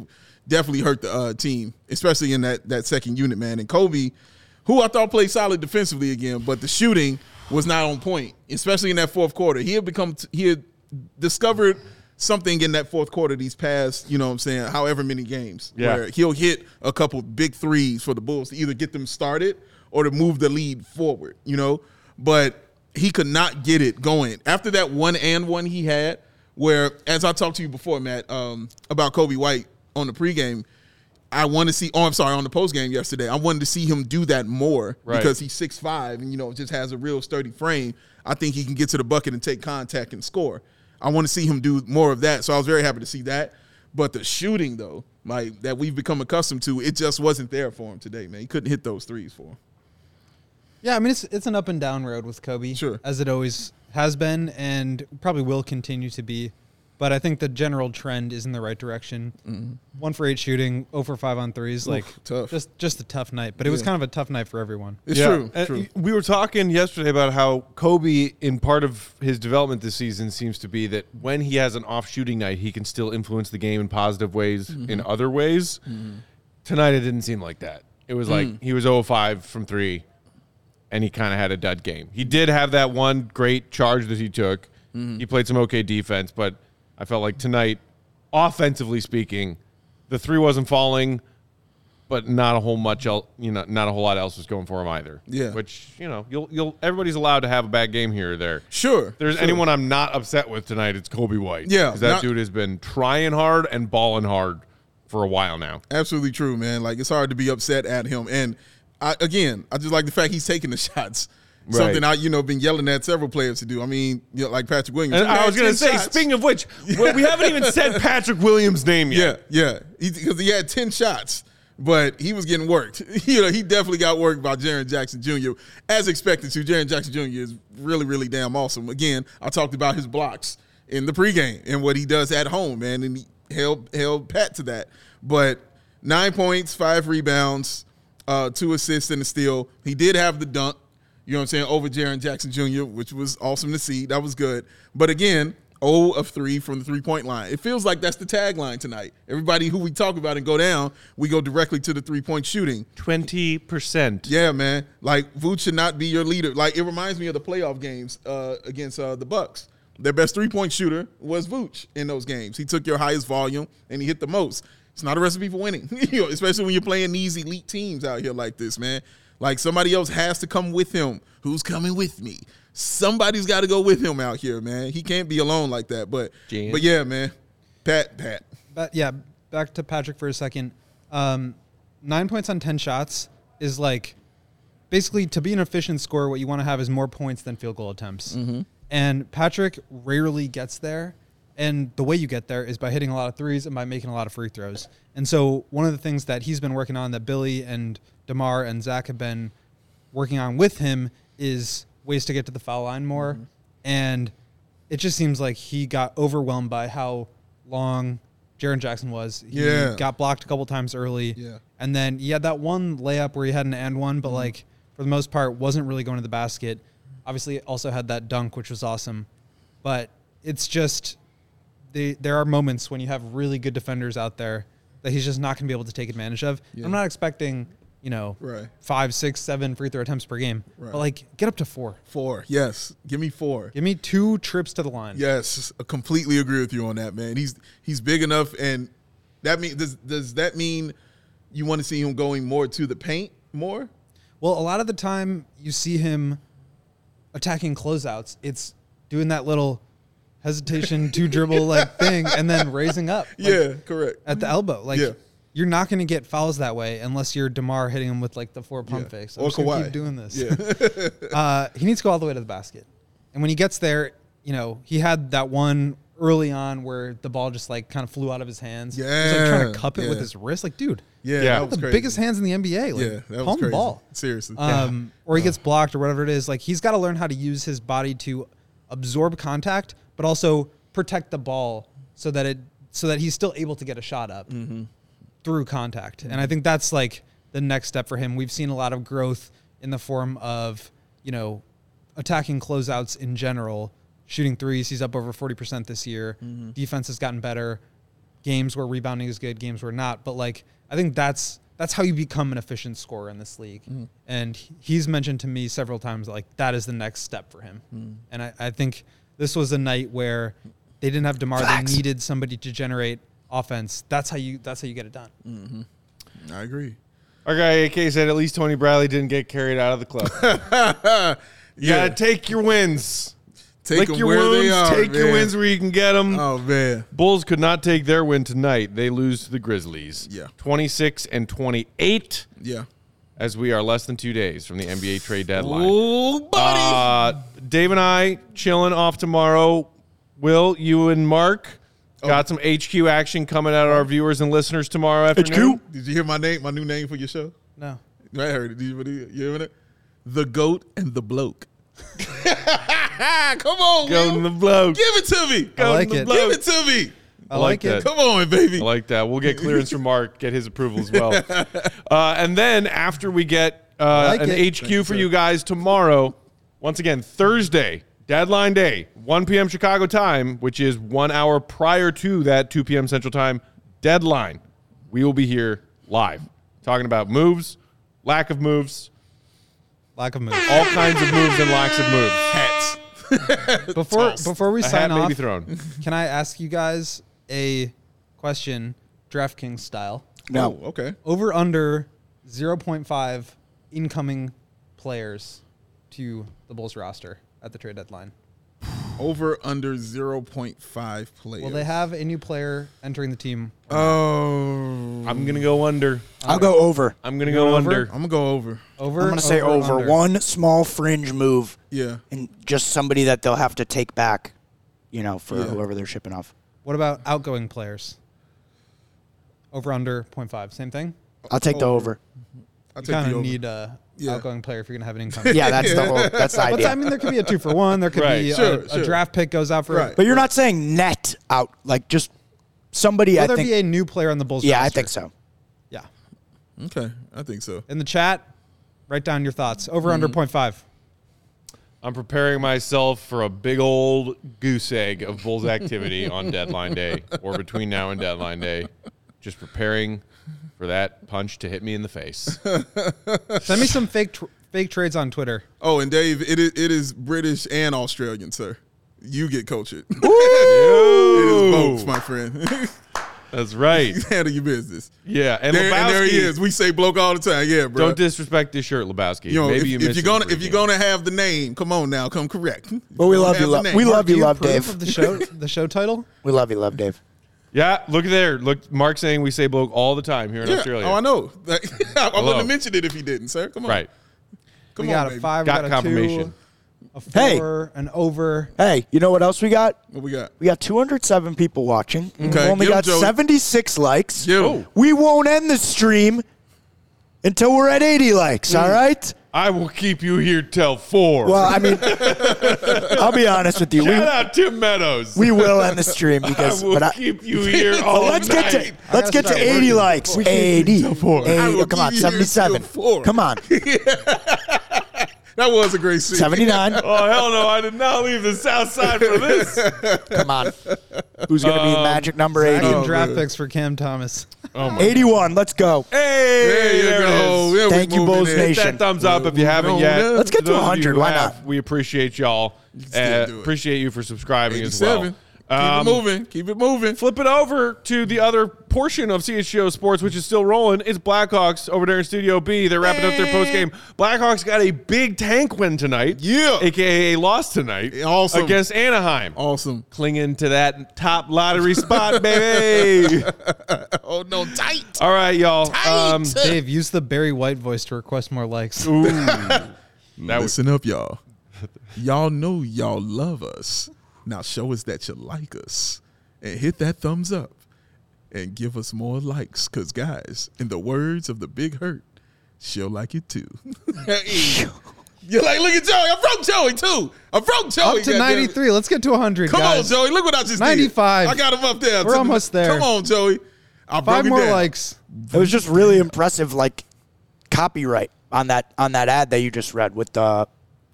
definitely hurt the uh, team, especially in that that second unit, man. And Coby, who I thought played solid defensively again, but the shooting was not on point, especially in that fourth quarter. He had become he had discovered something in that fourth quarter these past, you know what I'm saying, however many games. Yeah. Where he'll hit a couple big threes for the Bulls to either get them started or to move the lead forward, you know? But he could not get it going. After that one and one he had, where as I talked to you before, Matt, um, about Coby White on the pregame, I want to see. Oh, I'm sorry, on the postgame yesterday, I wanted to see him do that more Right. because he's six five and you know just has a real sturdy frame. I think he can get to the bucket and take contact and score. I want to see him do more of that. So I was very happy to see that. But the shooting though, like that we've become accustomed to, it just wasn't there for him today, man. He couldn't hit those threes for him. Yeah, I mean it's it's an up and down road with Coby, Sure. as it always has been, and probably will continue to be. But I think the general trend is in the right direction. One for eight shooting, 0 for five on threes, like tough. just just a tough night. But it was kind of a tough night for everyone. It's Yeah. true. And true. We were talking yesterday about how Coby, in part of his development this season, seems to be that when he has an off shooting night, he can still influence the game in positive ways Mm-hmm. in other ways. Tonight, it didn't seem like that. It was Mm. like he was 0 5 from three, and he kind of had a dud game. He did have that one great charge that he took. Mm-hmm. He played some okay defense, but I felt like tonight, offensively speaking, the three wasn't falling but not a whole much else, you know, not a whole lot else was going for him either. Yeah. Which, you know, you'll you'll everybody's allowed to have a bad game here or there. Sure. If there's sure. anyone I'm not upset with tonight, it's Coby White. Yeah, 'Cause that not- dude has been trying hard and balling hard for a while now. Absolutely true, man. Like it's hard to be upset at him. And I, again, I just like the fact he's taking the shots. Right. Something I, you know, been yelling at several players to do. I mean, you know, like Patrick Williams. And I was going to say, shots. speaking of which, we we haven't even said Patrick Williams' name yet. yeah, yeah, because he, had ten shots, but he was getting worked. you know, he definitely got worked by Jaren Jackson Jr. as expected to. Jaren Jackson Jr. is really, really damn awesome. Again, I talked about his blocks in the pregame and what he does at home, man, and he held held pat to that. But nine points, five rebounds, uh, two assists and a steal. He did have the dunk. You know what I'm saying? Over Jaren Jackson Jr., which was awesome to see. That was good. But again, 0 of 3 from the three point line. It feels like that's the tagline tonight. Everybody who we talk about and go down, we go directly to the three point shooting. 20%. Yeah, man. Like Vooch should not be your leader. Like it reminds me of the playoff games uh, against uh, the Bucks. Their best three point shooter was Vooch in those games. He took your highest volume and he hit the most. It's not a recipe for winning, you know, especially when you're playing these elite teams out here like this, man. Like somebody else has to come with him. Who's coming with me? Somebody's got to go with him out here, man. He can't be alone like that. But Jan. but yeah, man. Pat, Pat. But yeah, back to Patrick for a second. Um, nine points on ten shots is like basically to be an efficient scorer. What you want to have is more points than field goal attempts. And Patrick rarely gets there. And the way you get there is by hitting a lot of threes and by making a lot of free throws. And so one of the things that he's been working on that Billy and Demar and Zach have been working on with him is ways to get to the foul line more. Mm-hmm. And it just seems like he got overwhelmed by how long Jaren Jackson was. He Yeah. got blocked a couple times early. Yeah. And then he had that one layup where he had an and one, but mm-hmm. like for the most part wasn't really going to the basket. Obviously also had that dunk, which was awesome. But it's just they, there are moments when you have really good defenders out there that he's just not going to be able to take advantage of. Yeah. I'm not expecting, you know, Right. five, six, seven free throw attempts per game, Right. but like get up to four. Four. Yes. Give me four. Give me two trips to the line. Yes, I completely agree with you on that, man. He's he's big enough, and that mean does does that mean you want to see him going more to the paint more? Well, a lot of the time you see him attacking closeouts. It's doing that little hesitation to dribble like thing and then raising up like, yeah, correct. at the elbow. Like Yeah. you're not going to get fouls that way unless you're Demar hitting him with like the four pump Yeah. fakes. Or I'm just Kawhi. keep doing this. Yeah. uh, he needs to go all the way to the basket. And when he gets there, you know, he had that one early on where the ball just like kind of flew out of his hands. Yeah. He's like trying to cup it with his wrist. Like, dude, Yeah, Yeah. that the was crazy. biggest hands in the NBA. Like, Yeah, that was calm the crazy. ball. Seriously. Um, or he gets blocked or whatever it is. Like he's got to learn how to use his body to absorb contact, but also protect the ball so that it so that he's still able to get a shot up mm-hmm. through contact. And I think that's like the next step for him. We've seen a lot of growth in the form of you know attacking closeouts in general, shooting threes. He's up over forty percent this year. Mm-hmm. Defense has gotten better. Games where rebounding is good, games where not. But like I think that's that's how you become an efficient scorer in this league. Mm-hmm. And he's mentioned to me several times like that is the next step for him. Mm. And I, I think this was a night where they didn't have Demar. Facts. They needed somebody to generate offense. That's how you that's how you get it done. Mm-hmm. I agree. Our guy AK said at least Tony Bradley didn't get carried out of the club. you Yeah. gotta take your wins. Take Lick your where wounds. they are. take your wins where you can get them. Oh man. Bulls could not take their win tonight. They lose to the Grizzlies. Yeah. 26 and 28 Yeah. As we are less than two days from the NBA trade deadline. Oh, buddy. Uh, Dave and I chilling off tomorrow. Will, you and Mark Oh. got some HQ action coming out of our viewers and listeners tomorrow afternoon. HQ? Did you hear my name? My new name for your show? No. I heard it. Did you, you hear it? The goat and the bloke. Come on, Go Will. to the bloke. Give it to me. I like the it. bloke. Give it to me. I like, that. it. Come on, baby. I like that. We'll get clearance from Mark, get his approval as well. Uh, and then after we get uh, like an it. HQ for you guys tomorrow, once again, Thursday, deadline day, 1 p.m. Chicago time, which is one hour prior to that 2 p.m. Central time deadline, we will be here live talking about moves, lack of moves, Lack of move. all kinds of moves and lacks of moves. Hats. Before before we A sign hat may off, be thrown. can I ask you guys a question, DraftKings style? No. Oh, okay. Over under 0.5 incoming players to the Bulls roster at the trade deadline. Over under 0.5 players. Will they have a new player entering the team? Oh. I'm going to go under. I'll go over. I'm going to go over? under. I'm going to go over. Over. I'm going to say over. under? One small fringe move Yeah. and just somebody that they'll have to take back, you know, for Yeah. whoever they're shipping off. What about outgoing players? Over under 0.5. Same thing. I'll take the over. I You take kind the of over. need a Yeah. outgoing player if you're gonna have an incoming. Yeah, that's the whole. That's the But idea. I mean, there could be a two for one. There could Right. be a, Sure, a sure. draft pick goes out for. Right. But you're not saying net out, like just somebody. Will I there think. be a new player on the Bulls? yeah, I roster? think so. Yeah. Okay. I think so. In the chat, write down your thoughts. Over under Mm-hmm. 0.5. I'm preparing myself for a big old goose egg of Bulls activity on deadline day or between now and deadline day. Just preparing for that punch to hit me in the face. Send me some fake tr- fake trades on Twitter. Oh, and Dave, it is, it is British and Australian, sir. You get coached. it. it is both, my friend. That's right. Handle your business. Yeah, and, There, and there he is. We say bloke all the time. Yeah, bro. Don't disrespect this shirt, Lebowski. you know, Maybe if, you if you're gonna if you're gonna have the name, come on now, come correct. But we love you, have lo- the we love you, love Dave. Of the show, the show title. We love you, love Dave. Yeah, look there. Look, Mark saying we say bloke all the time here in Yeah. Australia. Oh, I know. Like, I Hello. wouldn't have mentioned it if he didn't, sir. Come on. Right. Come we on, got baby. a five. Got we got a confirmation. two, a Hey. four, an over. Hey, you know what else we got? What we got? We got 207 people watching. We Okay, only give 'em, got Joey. 76 likes. Give 'em. Oh. We won't end the stream until we're at 80 likes, mm. all right? I will keep you here till four. Well, I mean, I'll be honest with you. We, Shout out Tim Meadows. we will end the stream because. I because, will but I, keep you here all but let's night. get to let's get to 80 likes. We can't 80. four. 80. Oh, come on, give you here 77. four. Come on, That was a great scene. 79. Oh hell no! I did not leave the South Side for this. Come on. Who's going to be Um, magic number Zach 80? and Oh, draft man. picks for Cam Thomas. Oh my! 81. Let's go. Hey, There you go. Yeah, we Thank you, moving Bulls in. Nation. Hit that thumbs up if you haven't moving yet. on. Let's get to those of you 100, who why have, not? We appreciate y'all. still Uh, do it. appreciate you for subscribing as well. 87. Um, it moving. Keep it moving. Flip it over to the other portion of CHGO Sports, which is still rolling. It's Blackhawks over there in Studio B. They're wrapping up their post game. Blackhawks got a big tank win tonight. Yeah. AKA a loss tonight. Awesome. Against Anaheim. Awesome. Clinging to that top lottery spot, baby. Oh no, tight. All right, y'all. Tight. Um, Dave, use the Barry White voice to request more likes. ooh. that was Listen up, y'all. Y'all know y'all love us. Now show us that you like us and hit that thumbs up and give us more likes. Cause guys, in the words of the big hurt, she'll like it too. You're like, look at Joey. I broke Joey too. I broke Joey. Up to goddammit. 93. Let's get to 100, Come guys. on, Joey. Look what I just 95. did. I got him up there. We're To the- almost there. Come on, Joey. I broke Five it more down. likes. It was just really impressive, like copyright on that on that ad that you just read with the,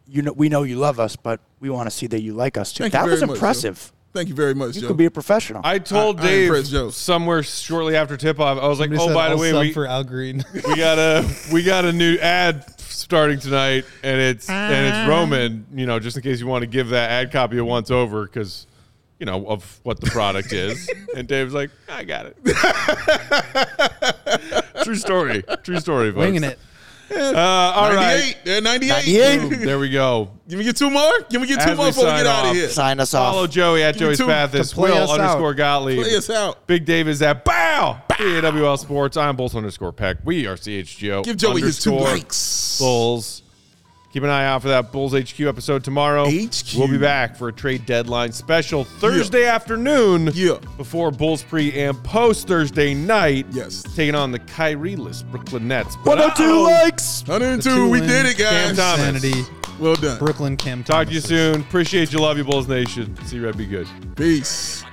you know, we know you love us, but we want to see that you like us too. Thank you that was very much, Joe. impressive. Thank you very much, you Joe. could be a professional. I told I- I Dave impressed Joe. somewhere shortly after tip off. I was like, "Oh, by the way, we, for Al Green. we got a we got a new ad starting tonight, and it's and it's Roman. You know, just in case you want to give that ad copy a once over, because you know of what the product is. and Dave's like, I got it. True story. True story. Folks. Winging it. Uh, all 98. right. They're 98. 98. Boom, There we go. Give me get two more. Give me get two As more we before we sign get out off. of here. Sign us off. Follow. Joey at Give Joey's two Pathis. to play Will us underscore out. Gottlieb. Play us out. Big Dave is at Bow. BAWL Sports. I'm Bulls underscore Peck. We are CHGO. Give Joey his two underscore likes. Bulls. Keep an eye out for that Bulls HQ episode tomorrow. HQ. We'll be back for a trade deadline special Thursday afternoon. Yeah. Before Bulls pre and post Thursday night. Yes. Taking on the Kyrie list Brooklyn Nets. But 102 uh-oh. likes. 102. We did it, Cam guys. Thomas. Sanity. Well done. Brooklyn Cam Talk to you soon. Appreciate you. Love you, Bulls Nation. See you. Red. Be good. Peace.